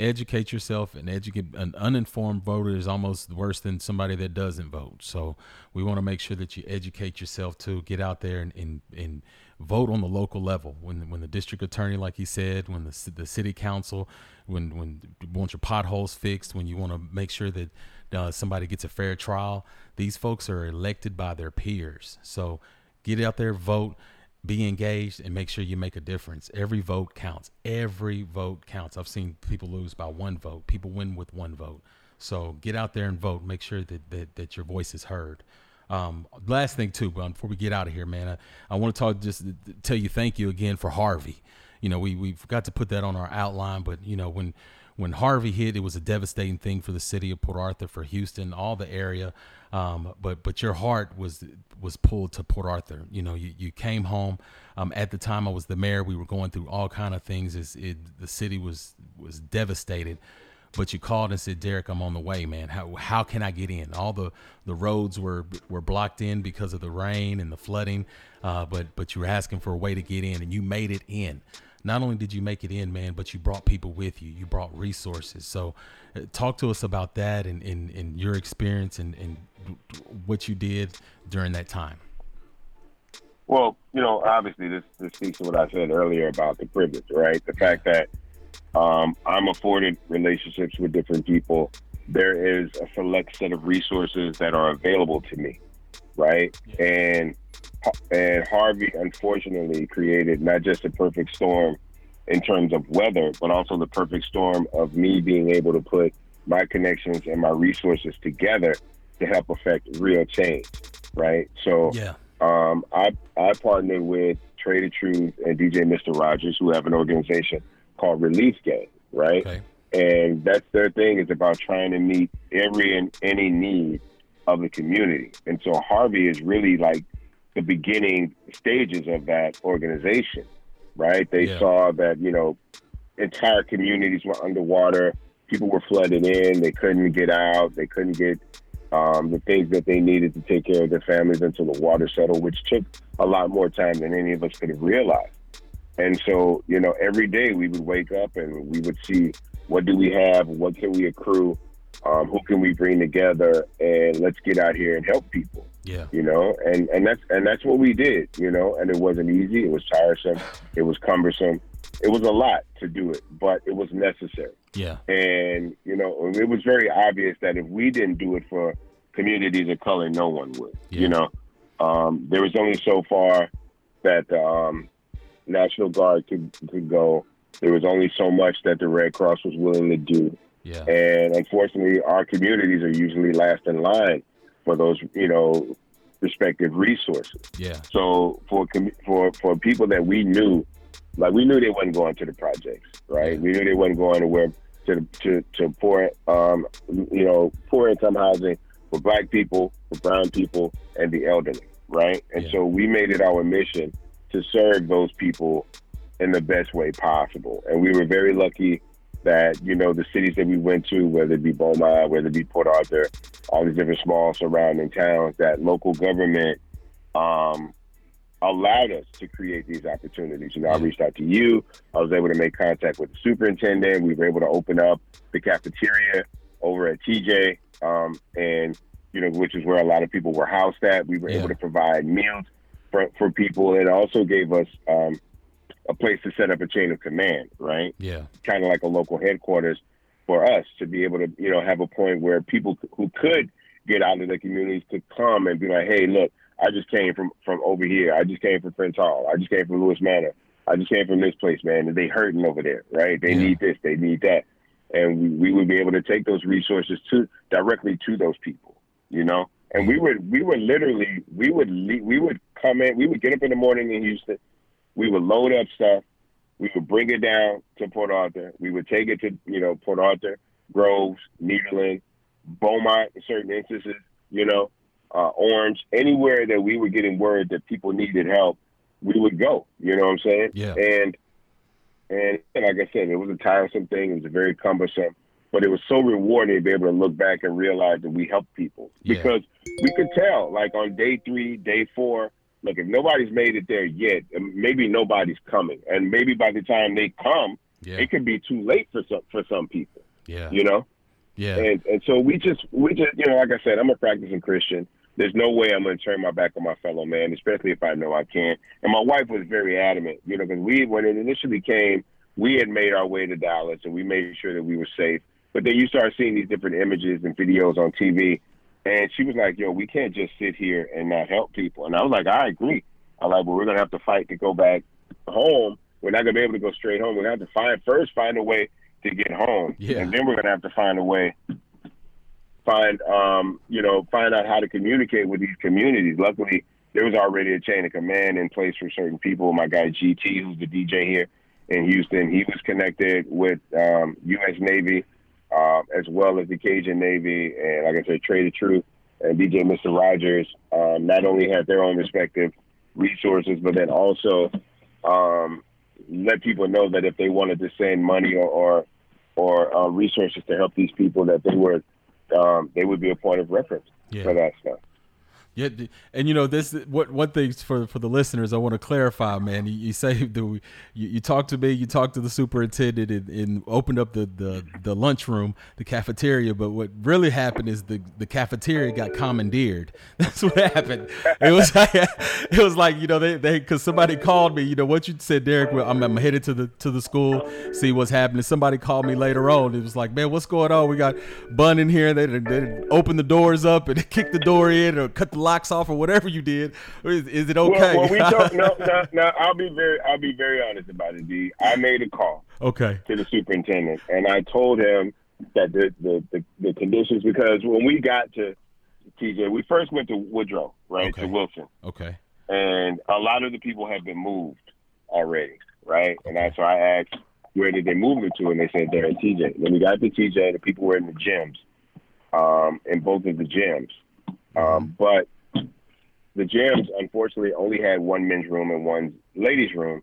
Speaker 3: educate yourself and educate an uninformed voter is almost worse than somebody that doesn't vote. So we want to make sure that you educate yourself to get out there and, and, and vote on the local level. When when the district attorney, like he said, when the the city council, when when you want your potholes fixed, when you want to make sure that uh, somebody gets a fair trial, these folks are elected by their peers. So get out there, vote be engaged and make sure you make a difference. Every vote counts. Every vote counts. I've seen people lose by one vote. People win with one vote. So get out there and vote. Make sure that that, that your voice is heard. Um, last thing too, before we get out of here, man, I, I want to talk just tell you thank you again for Harvey. You know, we we forgot to put that on our outline, but you know when when Harvey hit, it was a devastating thing for the city of Port Arthur, for Houston, all the area. Um, but but your heart was was pulled to Port Arthur. You know, you, you came home. Um, at the time, I was the mayor. We were going through all kind of things. It's, it, the city was was devastated. But you called and said, Derek, I'm on the way, man. How how can I get in? All the the roads were were blocked in because of the rain and the flooding. Uh, but but you were asking for a way to get in, and you made it in not only did you make it in, man, but you brought people with you. You brought resources. So, uh, talk to us about that and, and, and your experience and, and what you did during that time.
Speaker 2: Well, you know, obviously this, this speaks to what I said earlier about the privilege, right? The fact that um, I'm afforded relationships with different people. There is a select set of resources that are available to me, right? And and Harvey unfortunately created not just a perfect storm in terms of weather, but also the perfect storm of me being able to put my connections and my resources together to help affect real change, right? So
Speaker 3: Yeah.
Speaker 2: um, I I partnered with Trae tha Truth and DJ Mr. Rogers, who have an organization called Relief Gang, right?
Speaker 3: Okay.
Speaker 2: And that's their thing is about trying to meet every and any need of the community. And so Harvey is really like the beginning stages of that organization, right? They
Speaker 3: Yeah.
Speaker 2: saw that you know entire communities were underwater, people were flooded in, they couldn't get out, they couldn't get um, the things that they needed to take care of their families until the water settled, which took a lot more time than any of us could have realized. And so, you know, every day we would wake up and we would see what do we have, what can we accrue, um, who can we bring together, and let's get out here and help people.
Speaker 3: Yeah.
Speaker 2: You know, and and that's and that's what we did. You know, and it wasn't easy. It was tiresome. It was cumbersome. It was a lot to do it, but it was necessary.
Speaker 3: Yeah.
Speaker 2: And, you know, it was very obvious that if we didn't do it for communities of color, no one would.
Speaker 3: Yeah.
Speaker 2: You know, um, there was only so far that um, National Guard could, could go. There was only so much that the Red Cross was willing to do.
Speaker 3: Yeah.
Speaker 2: And unfortunately, our communities are usually last in line for those, you know, respective resources.
Speaker 3: Yeah.
Speaker 2: So for for for people that we knew, like we knew they wasn't going to the projects, right?
Speaker 3: Yeah.
Speaker 2: We knew they wasn't going to where to to to poor um you know poor income housing for black people, for brown people, and the elderly, right? And
Speaker 3: Yeah.
Speaker 2: so we made it our mission to serve those people in the best way possible, and we were very lucky that you know the cities that we went to, whether it be Beaumont, whether it be Port Arthur, all these different small surrounding towns, that local government um, allowed us to create these opportunities. You know, I reached out to you. I was able to make contact with the superintendent. We were able to open up the cafeteria over at TJ, um, and you know, which is where a lot of people were housed at. We were
Speaker 3: Yeah.
Speaker 2: able to provide meals for, for people, and it also gave us um, a place to set up a chain of command. Right
Speaker 3: Yeah.
Speaker 2: kind of like a local headquarters for us to be able to, you know, have a point where people who could get out of the communities could come and be like, hey, look, I just came from from over here. I just came from Prince Hall. I just came from Lewis Manor. I just came from this place, man. And they hurting over there, right? They
Speaker 3: Yeah.
Speaker 2: need this. They need that. And we, we would be able to take those resources to directly to those people, you know. And we would we would literally we would le- we would come in. We would get up in the morning in Houston. We would load up stuff. We would bring it down to Port Arthur. We would take it to, you know, Port Arthur, Groves, Nederland, Beaumont in certain instances, you know, uh, Orange, anywhere that we were getting word that people needed help, we would go. You know what I'm saying?
Speaker 3: Yeah.
Speaker 2: And and like I said, it was a tiresome thing. It was very cumbersome, but it was so rewarding to be able to look back and realize that we helped people
Speaker 3: Yeah.
Speaker 2: because we could tell, like on day three, day four, look, if nobody's made it there yet, maybe nobody's coming, and maybe by the time they come,
Speaker 3: Yeah.
Speaker 2: it could be too late for some for some people.
Speaker 3: Yeah.
Speaker 2: You know,
Speaker 3: Yeah.
Speaker 2: and and so we just we just you know, like I said, I'm a practicing Christian. There's no way I'm going to turn my back on my fellow man, especially if I know I can't. And my wife was very adamant, you know, because we when it initially came, we had made our way to Dallas and we made sure that we were safe. But then you start seeing these different images and videos on TV, and she was like, "Yo, we can't just sit here and not help people." And I was like, "I agree." I like, "Well, we're gonna have to fight to go back home. We're not gonna be able to go straight home. We're gonna have to find first find a way to get home,
Speaker 3: Yeah.
Speaker 2: and then we're gonna have to find a way." find um, you know find out how to communicate with these communities. Luckily, there was already a chain of command in place for certain people. My guy GT, who's the DJ here in Houston, he was connected with um, U.S. Navy uh, as well as the Cajun Navy, and like I said, Trae tha Truth and DJ Mr. Rogers. Um, not only have their own respective resources, but then also um, let people know that if they wanted to send money or or, or uh, resources to help these people, that they were um, they would be a point of reference
Speaker 3: Yeah.
Speaker 2: for that stuff.
Speaker 3: Yeah, and you know this. What one thing for for the listeners, I want to clarify, man. You, you say the you, you talked to me, you talked to the superintendent, and, and opened up the, the the lunchroom, the cafeteria. But what really happened is the the cafeteria got commandeered. *laughs* That's what happened. It was like, *laughs* it was like you know they they because somebody called me. You know what you said, Derek. Well, I'm, I'm headed to the to the school, see what's happening. Somebody called me later on. It was like, man, what's going on? We got Bun in here. They they opened the doors up and *laughs* kicked the door in or cut the locks off or whatever you did? Is, is, it okay?
Speaker 2: Well, well we talk, no, no, *laughs* no. I'll be very, I'll be very honest about it, D. I made a call.
Speaker 3: Okay.
Speaker 2: To the superintendent, and I told him that the the, the, the conditions because when we got to TJ, we first went to Woodrow, right,
Speaker 3: okay.
Speaker 2: to Wilson.
Speaker 3: Okay.
Speaker 2: And a lot of the people have been moved already, right? And that's why I asked, where did they move them to? And they said they're at TJ. When we got to TJ, the people were in the gyms, um, in both of the gyms. Um, but the gyms, unfortunately, only had one men's room and one ladies' room.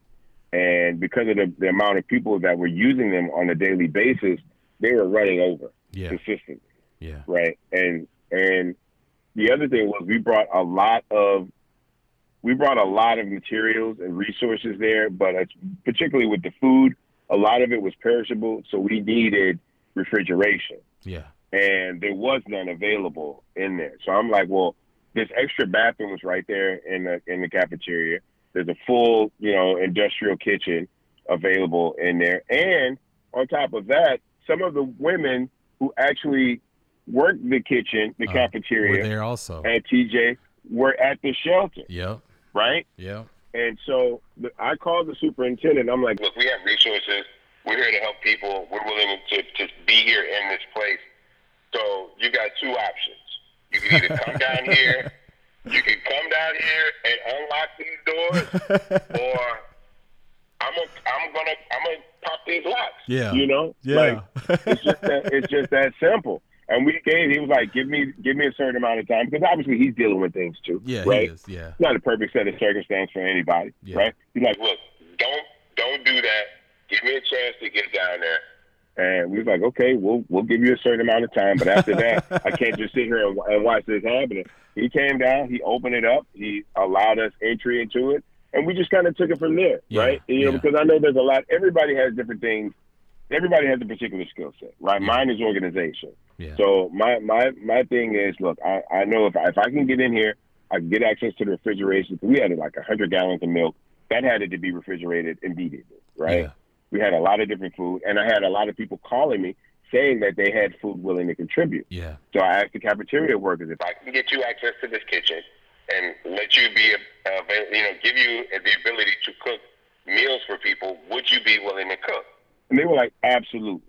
Speaker 2: And because of the, the amount of people that were using them on a daily basis, they were running over
Speaker 3: yeah.
Speaker 2: consistently.
Speaker 3: Yeah.
Speaker 2: Right. And and the other thing was we brought a lot of we brought a lot of materials and resources there, but particularly with the food, a lot of it was perishable, so we needed refrigeration.
Speaker 3: Yeah.
Speaker 2: And there was none available in there. So I'm like, well, this extra bathroom was right there in the in the cafeteria. There's a full, you know, industrial kitchen available in there. And on top of that, some of the women who actually worked the kitchen, the uh, cafeteria,
Speaker 3: there also
Speaker 2: at TJ were at the shelter.
Speaker 3: Yep.
Speaker 2: Right.
Speaker 3: Yep.
Speaker 2: And so the, I called the superintendent. I'm like, look, we have resources. We're here to help people. We're willing to, to be here in this place. So you got two options. You can either come down here, you can come down here and unlock these doors, *laughs* or I'm a, I'm gonna I'm gonna pop these locks.
Speaker 3: Yeah.
Speaker 2: You know?
Speaker 3: Yeah.
Speaker 2: Like, it's just that it's just that simple. And we gave he was like, give me give me a certain amount of time because obviously he's dealing with things too.
Speaker 3: Yeah,
Speaker 2: right?
Speaker 3: Is, yeah.
Speaker 2: It's not a perfect set of circumstance for anybody.
Speaker 3: Yeah.
Speaker 2: Right? He's like, look, don't don't do that. Give me a chance to get down there. And we was like, okay, we'll we'll give you a certain amount of time, but after that, I *laughs* can't just sit here and, and watch this happening. He came down, he opened it up, he allowed us entry into it, and we just kind of took it from there,
Speaker 3: yeah.
Speaker 2: right? You know, because I know there's a lot. Everybody has different things. Everybody has a particular skill set, right?
Speaker 3: Yeah.
Speaker 2: Mine is organization.
Speaker 3: Yeah.
Speaker 2: So my my my thing is, look, I, I know if I, if I can get in here, I can get access to the refrigeration. We had like hundred gallons of milk that had to be refrigerated immediately, right? We had a lot of different food, and I had a lot of people calling me saying that they had food willing to contribute.
Speaker 3: Yeah.
Speaker 2: So I asked the cafeteria workers if I can get you access to this kitchen and let you be, uh, you know, give you the ability to cook meals for people, would you be willing to cook? And they were like, absolutely.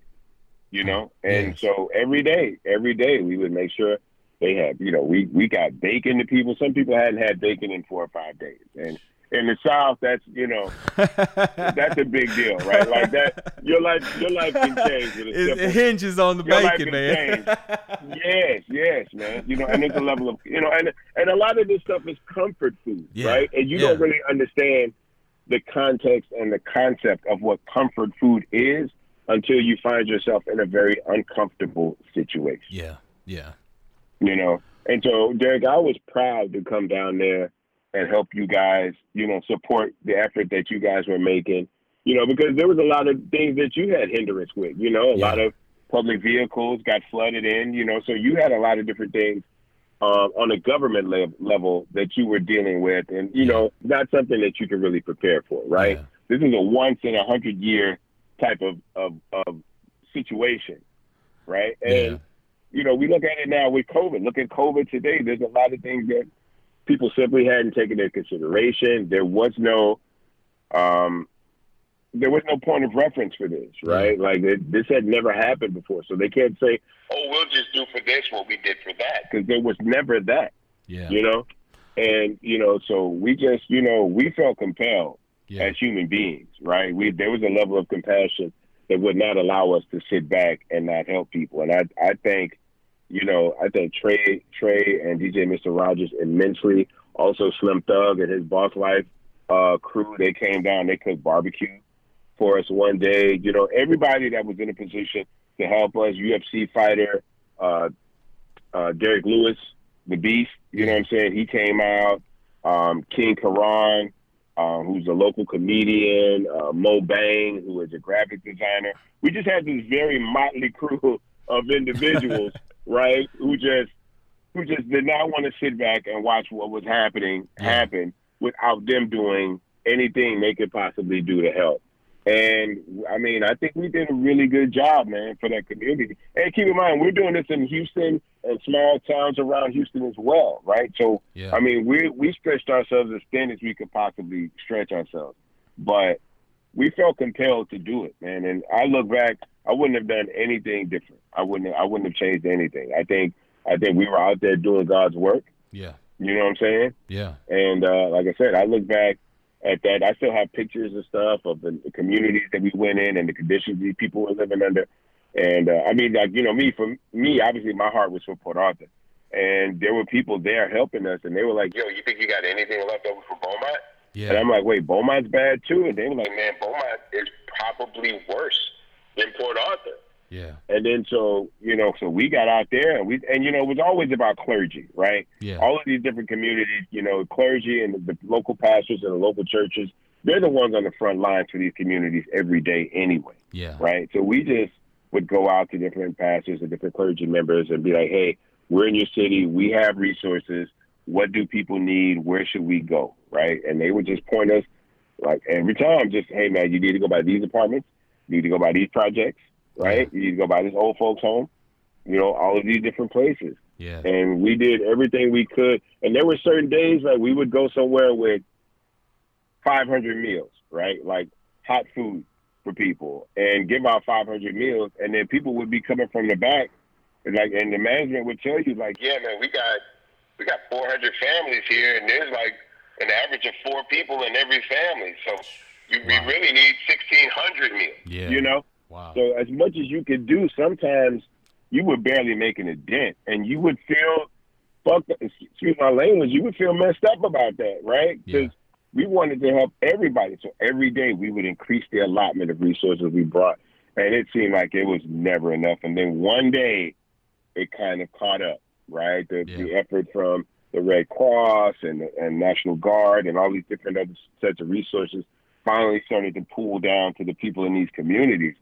Speaker 2: You know, and
Speaker 3: Yes.
Speaker 2: so every day, every day we would make sure they had, you know, we we got bacon to people. Some people hadn't had bacon in four or five days, and in the South, that's you know, that's a big deal, right? Like that, your life, your life can change with
Speaker 3: It, it hinges on the
Speaker 2: your
Speaker 3: bacon, man.
Speaker 2: change. *laughs* yes, yes, man. You know, and there's a level of you know, and and a lot of this stuff is comfort food,
Speaker 3: Yeah,
Speaker 2: right? And you don't really understand the context and the concept of what comfort food is until you find yourself in a very uncomfortable situation
Speaker 3: yeah. Yeah.
Speaker 2: you know. And so, Derek, I was proud to come down there and help you guys, you know, support the effort that you guys were making, you know, because there was a lot of things that you had hindrance with, you know, a
Speaker 3: Yeah.
Speaker 2: lot of public vehicles got flooded in, you know, so you had a lot of different things um, on a government le- level that you were dealing with, and you
Speaker 3: Yeah.
Speaker 2: know, not something that you can really prepare for, right?
Speaker 3: Yeah.
Speaker 2: This is a once in a hundred year type of, of, of situation, right? And you know, we look at it now with COVID. Look at COVID today. There's a lot of things that people simply hadn't taken into consideration. There was no, um, there was no point of reference for this, right? Like it, this had never happened before, so they can't say, "Oh, we'll just do for this what we did for that," because there was never that,
Speaker 3: Yeah.
Speaker 2: you know. And you know, so we just, you know, we felt compelled
Speaker 3: Yeah.
Speaker 2: as human beings, right? We there was a level of compassion that would not allow us to sit back and not help people. And I I think, you know, I think Trae Trae and DJ Mr. Rogers immensely. Also Slim Thug and his Boss Life uh, crew, they came down, they cooked barbecue for us one day. You know, everybody that was in a position to help us, UFC fighter, uh, uh, Derrick Lewis, the Beast, you know what I'm saying? He came out. Um, King Karan, uh, who's a local comedian, uh, Mo Bang, who is a graphic designer. We just had this very motley crew *laughs* of individuals, *laughs* right? Who just who just did not want to sit back and watch what was happening
Speaker 3: Yeah.
Speaker 2: happen without them doing anything they could possibly do to help. And I mean, I think we did a really good job, man, for that community. And keep in mind, we're doing this in Houston and small towns around Houston as well, right? So,
Speaker 3: Yeah.
Speaker 2: I mean, we we stretched ourselves as thin as we could possibly stretch ourselves, but we felt compelled to do it, man. And I look back, I wouldn't have done anything different. I wouldn't I wouldn't have changed anything. I think I think we were out there doing God's work.
Speaker 3: Yeah.
Speaker 2: You know what I'm saying?
Speaker 3: Yeah.
Speaker 2: And uh, like I said, I look back at that. I still have pictures and stuff of the, the communities that we went in and the conditions these people were living under. And uh, I mean, like you know, me for me, obviously, my heart was for Port Arthur, and there were people there helping us, and they were like, "Yo, you think you got anything left over for Beaumont?"
Speaker 3: Yeah.
Speaker 2: And I'm like, "Wait, Beaumont's bad too?" And they were like, "Man, Beaumont is probably worse than Port Arthur."
Speaker 3: yeah.
Speaker 2: And then so you know, so we got out there and we and you know it was always about clergy, right?
Speaker 3: Yeah.
Speaker 2: All of these different communities, you know, clergy and the, the local pastors and the local churches, they're the ones on the front lines for these communities every day anyway,
Speaker 3: Yeah.
Speaker 2: right? So we just would go out to different pastors and different clergy members and be like, hey, we're in your city, we have resources. What do people need? Where should we go? Right? And they would just point us like every time, just hey man, you need to go by these apartments, you need to go by these projects, right? You need to go by this old folks home, you know, all of these different places.
Speaker 3: Yeah.
Speaker 2: And we did everything we could. And there were certain days like we would go somewhere with 500 meals, right? Like hot food for people and give out 500 meals. And then people would be coming from the back. And like, and the management would tell you like, yeah, man, we got, we got 400 families here and there's like an average of four people in every family. So you,
Speaker 3: Wow.
Speaker 2: we really need 1,600 meals,
Speaker 3: Yeah.
Speaker 2: you know?
Speaker 3: Wow.
Speaker 2: So as much as you could do, sometimes you were barely making a dent, and you would feel fuck. Excuse my language. You would feel messed up about that, right?
Speaker 3: Yeah.
Speaker 2: Because we wanted to help everybody. So every day we would increase the allotment of resources we brought, and it seemed like it was never enough. And then one day, it kind of caught up, right? The, the effort from the Red Cross and and National Guard and all these different other sets of resources finally started to pull down to the people in these communities.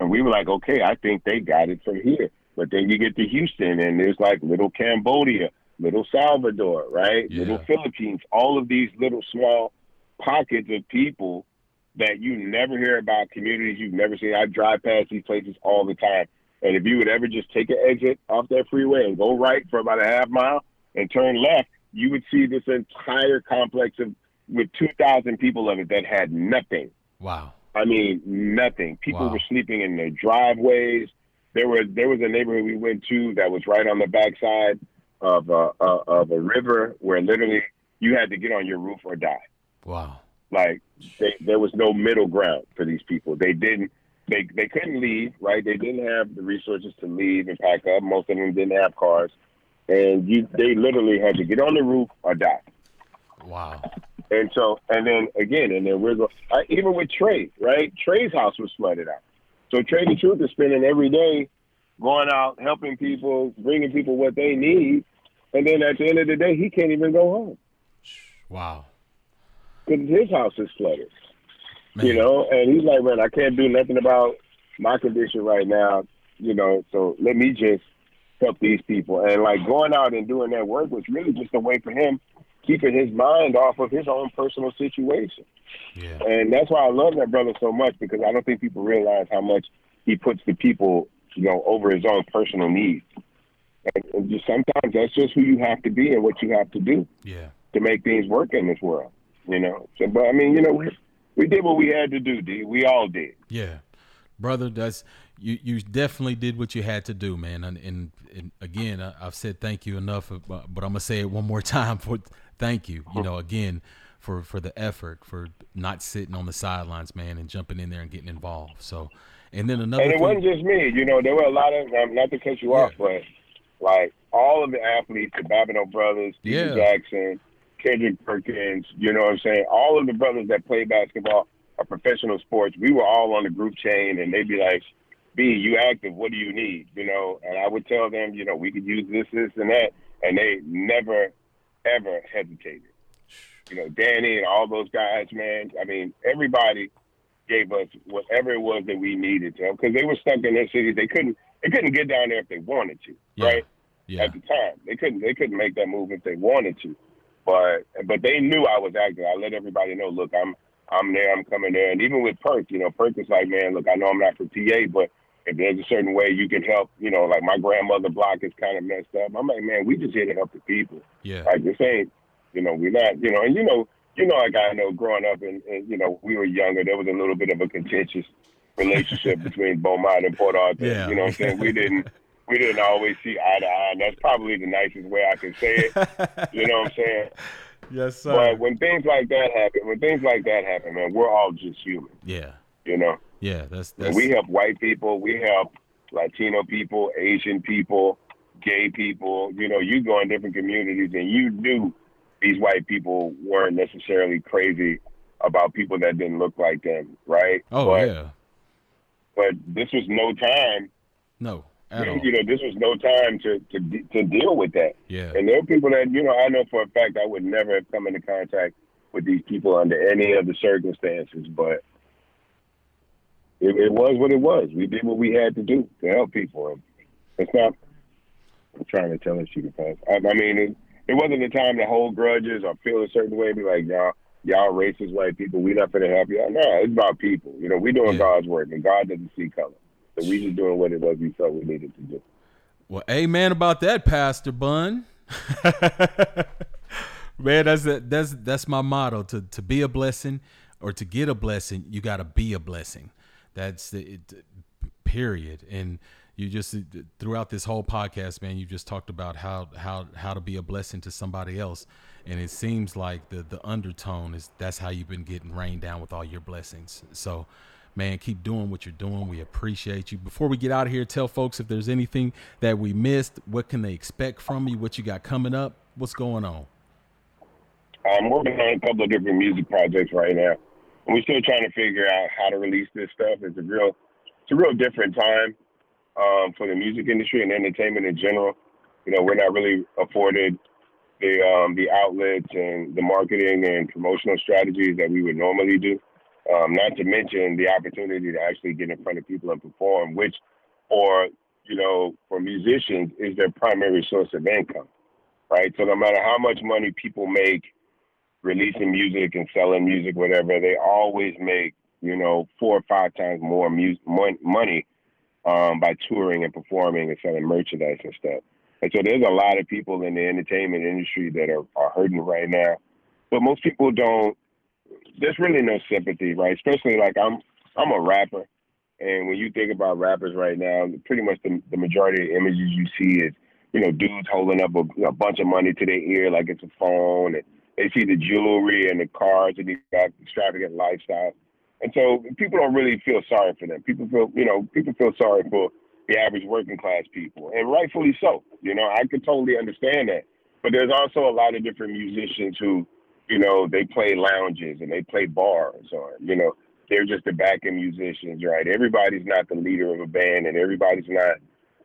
Speaker 2: And we were like, okay, I think they got it from here. But then you get to Houston and there's like little Cambodia, little Salvador, right?
Speaker 3: Yeah.
Speaker 2: Little Philippines, all of these little small pockets of people that you never hear about, communities you've never seen. I drive past these places all the time. And if you would ever just take an exit off that freeway and go right for about a half mile and turn left, you would see this entire complex of with 2,000 people of it that had nothing.
Speaker 3: Wow.
Speaker 2: I mean, nothing. People
Speaker 3: Wow.
Speaker 2: were sleeping in their driveways. There was there was a neighborhood we went to that was right on the backside of a, uh, of a river where literally you had to get on your roof or die.
Speaker 3: Wow.
Speaker 2: Like they, there was no middle ground for these people. They didn't they they couldn't leave, right? They didn't have the resources to leave and pack up. Most of them didn't have cars, and you they literally had to get on the roof or die.
Speaker 3: Wow.
Speaker 2: And so, and then again, and then we're going, even with Trae, right? Trae's house was flooded out. So Trae tha Truth is spending every day going out, helping people, bringing people what they need. And then at the end of the day, he can't even go home
Speaker 3: Wow.
Speaker 2: because his house is flooded,
Speaker 3: Man.
Speaker 2: you know? And he's like, man, I can't do nothing about my condition right now, you know? So let me just help these people. And like going out and doing that work was really just a way for him keeping his mind off of his own personal situation.
Speaker 3: Yeah.
Speaker 2: And that's why I love that brother so much because I don't think people realize how much he puts the people, you know, over his own personal needs. And, and just sometimes that's just who you have to be and what you have to do
Speaker 3: Yeah.
Speaker 2: to make things work in this world. You know. So, but I mean, you know, we, we did what we had to do. D. We all did.
Speaker 3: Yeah, brother, that's you. You definitely did what you had to do, man. And, and, and again, I, I've said thank you enough, but but I'm gonna say it one more *laughs* time for thank you. You know, again, for for the effort, for not sitting on the sidelines, man, and jumping in there and getting involved. So, and then another
Speaker 2: And it
Speaker 3: thing,
Speaker 2: wasn't just me. You know, there were a lot of um, not to cut you off, but like all of the athletes, the Babineaux brothers,
Speaker 3: Yeah.
Speaker 2: Jackson, Kendrick Perkins, you know what I'm saying? All of the brothers that play basketball are professional sports. We were all on the group chain, and they'd be like, "B, you active? What do you need?" You know, and I would tell them, you know, we could use this, this, and that, and they never, ever hesitated. You know, Danny and all those guys, man. I mean, everybody gave us whatever it was that we needed to, because they were stuck in their city. They couldn't, they couldn't get down there if they wanted to,
Speaker 3: Yeah.
Speaker 2: right?
Speaker 3: yeah,
Speaker 2: At the time, they couldn't, they couldn't make that move if they wanted to, but but they knew I was active. I let everybody know, look, I'm I'm there, I'm coming there. And even with Perk, you know, Perk is like, man, look, I know I'm not from PA, but if there's a certain way you can help, you know, like my grandmother block is kind of messed up. I'm like, man, we just here to help the people.
Speaker 3: Yeah.
Speaker 2: Like this ain't, you know, we're not, you know, and you know, you know, like I know growing up and, and you know, we were younger, there was a little bit of a contentious relationship *laughs* between Beaumont and Port Arthur.
Speaker 3: Yeah.
Speaker 2: You know what I'm saying? We didn't *laughs* we didn't always see eye to eye, and that's probably the nicest way I can say it. *laughs* you know what I'm saying?
Speaker 3: yes, sir.
Speaker 2: But when things like that happen, when things like that happen, man, we're all just human.
Speaker 3: yeah.
Speaker 2: You know,
Speaker 3: Yeah. That's that's
Speaker 2: we help white people, we help Latino people, Asian people, gay people. You know, you go in different communities, and you knew these white people weren't necessarily crazy about people that didn't look like them, right?
Speaker 3: Oh
Speaker 2: but,
Speaker 3: yeah.
Speaker 2: But this was no time.
Speaker 3: No. At all.
Speaker 2: You know, this was no time to to to deal with that.
Speaker 3: Yeah.
Speaker 2: And there are people that you know I know for a fact I would never have come into contact with these people under any of the circumstances, but it, it was what it was. We did what we had to do to help people. And it's not. I'm trying to tell her she can pass. I, I mean, it, it wasn't the time to hold grudges or feel a certain way. And be like, y'all, y'all racist white people. We not gonna help y'all. No, it's about people. You know, we doing
Speaker 3: Yeah.
Speaker 2: God's work, and God doesn't see color. So we just doing what it was we felt we needed to do.
Speaker 3: Well, amen about that, Pastor Bun. *laughs* Man, that's that's that's my motto. To to be a blessing or to get a blessing, you got to be a blessing. That's the it, period. And you just throughout this whole podcast, man, you just talked about how how how to be a blessing to somebody else. And it seems like the the undertone is that's how you've been getting rained down with all your blessings. So, man, keep doing what you're doing. We appreciate you. Before we get out of here, tell folks if there's anything that we missed, what can they expect from you, what you got coming up, what's going on.
Speaker 2: Um, I'm working on a couple of different music projects right now. And we're still trying to figure out how to release this stuff. It's a real, it's a real different time um, for the music industry and entertainment in general. You know, we're not really afforded the um, the outlets and the marketing and promotional strategies that we would normally do. Um, not to mention the opportunity to actually get in front of people and perform, which, or you know, for musicians is their primary source of income, right? So no matter how much money people make releasing music and selling music, whatever, they always make you know four or five times more music money um, by touring and performing and selling merchandise and stuff. And so there's a lot of people in the entertainment industry that are, are hurting right now, but most people don't. There's really no sympathy, right? Especially like I'm I'm a rapper, and when you think about rappers right now, pretty much the, the majority of images you see is you know dudes holding up a, a bunch of money to their ear like it's a phone and they see the jewelry and the cars and the extravagant lifestyle. And so people don't really feel sorry for them. People feel, you know, people feel sorry for the average working class people, and rightfully so. You know, I could totally understand that. But there's also a lot of different musicians who, you know, they play lounges and they play bars, or you know, they're just the backing musicians, right? Everybody's not the leader of a band, and everybody's not,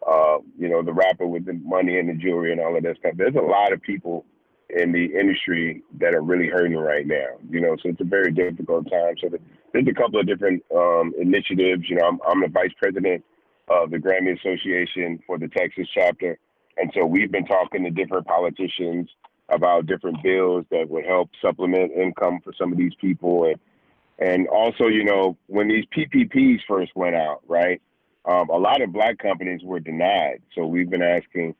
Speaker 2: uh, you know, the rapper with the money and the jewelry and all of that stuff. There's a lot of people in the industry that are really hurting right now. You know, so it's a very difficult time. So there's a couple of different um, initiatives. You know, I'm, I'm the vice president of the Grammy Association for the Texas chapter, and so we've been talking to different politicians about different bills that would help supplement income for some of these people, and and also, you know, when these PPPs first went out, right? Um, a lot of black companies were denied. So we've been asking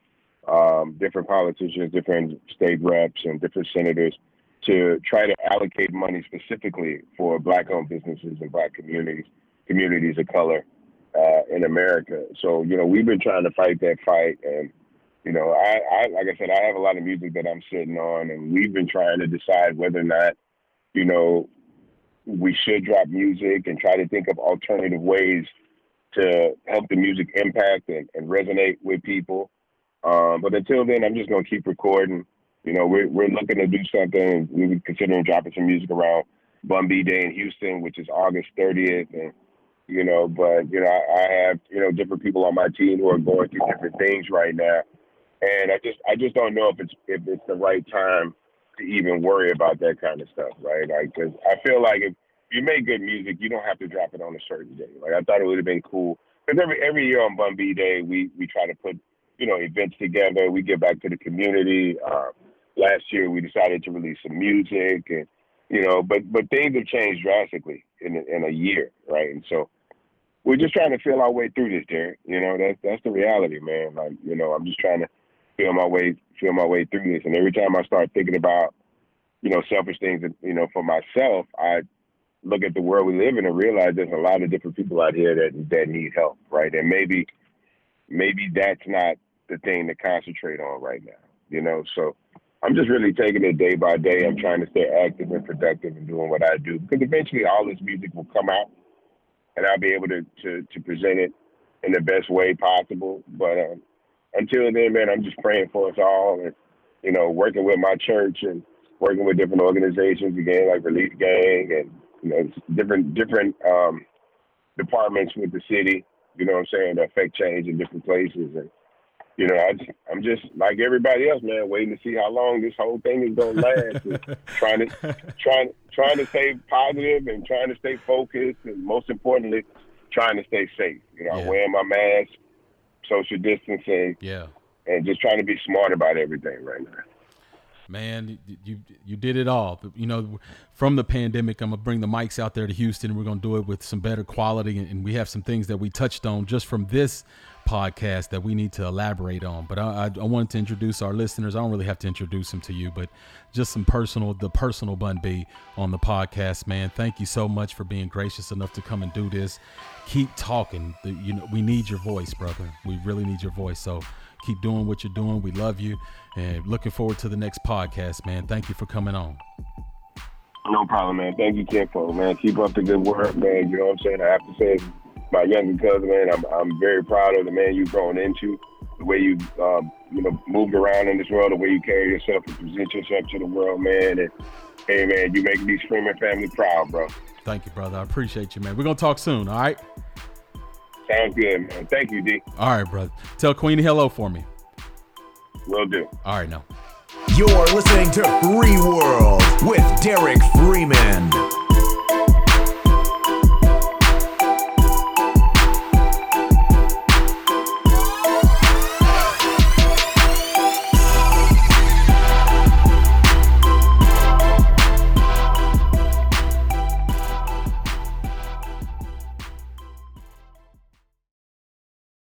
Speaker 2: um, different politicians, different state reps, and different senators to try to allocate money specifically for black-owned businesses and black communities, communities of color uh, in America. So you know, we've been trying to fight that fight, and you know, I, I like I said, I have a lot of music that I'm sitting on, and we've been trying to decide whether or not, you know, we should drop music and try to think of alternative ways to help the music impact and, and resonate with people. Um, but until then, I'm just gonna keep recording. You know, we're we're looking to do something. We were considering dropping some music around Bun B Day in Houston, which is August 30th, and you know, but you know, I, I have you know different people on my team who are going through different things right now, and I just I just don't know if it's if it's the right time to even worry about that kind of stuff, right? Like, cause I feel like if you make good music, you don't have to drop it on a certain day. Like, I thought it would have been cool because every every year on Bun B Day, we we try to put you know events together. We give back to the community. Uh, last year, we decided to release some music, and you know, but but things have changed drastically in in a year, right? And so we're just trying to feel our way through this, Derek. You know, that's that's the reality, man. Like, you know, I'm just trying to feel my way feel my way through this. And every time I start thinking about, you know, selfish things, you know, for myself, I look at the world we live in and realize there's a lot of different people out here that that need help, right? And maybe maybe that's not the thing to concentrate on right now, you know. So I'm just really taking it day by day. I'm trying to stay active and productive and doing what I do because eventually all this music will come out and I'll be able to to, to present it in the best way possible. But um, until then, man, I'm just praying for us all and you know working with my church and working with different organizations again like Relief Gang and you know different different um, departments with the city. You know what I'm saying to affect change in different places and you know, I just, I'm just like everybody else, man, waiting to see how long this whole thing is gonna last. *laughs* trying to, trying, trying to stay positive and trying to stay focused, and most importantly, trying to stay safe. You know, yeah. wearing my mask, social distancing,
Speaker 3: yeah,
Speaker 2: and just trying to be smart about everything right now.
Speaker 3: Man, you you did it all. You know, from the pandemic, I'm gonna bring the mics out there to Houston. We're gonna do it with some better quality, and we have some things that we touched on just from this podcast that we need to elaborate on. But I, I, I, wanted to introduce our listeners. I don't really have to introduce them to you, but just some personal, the personal Bun B on the podcast, man. Thank you so much for being gracious enough to come and do this. Keep talking. You know, we need your voice, brother. We really need your voice. So keep doing what you're doing. We love you, and looking forward to the next podcast, man. Thank you for coming on.
Speaker 2: No problem, man. Thank you, Kenpo, man. Keep up the good work, man. You know what I'm saying? I have to say my younger cousin, man. I'm I'm very proud of the man you've grown into, the way you um, you know moved around in this world, the way you carry yourself and present yourself to the world, man. And hey, man, you make these Freeman family proud, bro.
Speaker 3: Thank you, brother. I appreciate you, man. We're gonna talk soon. All right.
Speaker 2: Sounds good, man. Thank you, D.
Speaker 3: All right, brother. Tell Queenie hello for me.
Speaker 2: Will do.
Speaker 3: All right, now.
Speaker 1: You're listening to Free World with Derek Freeman.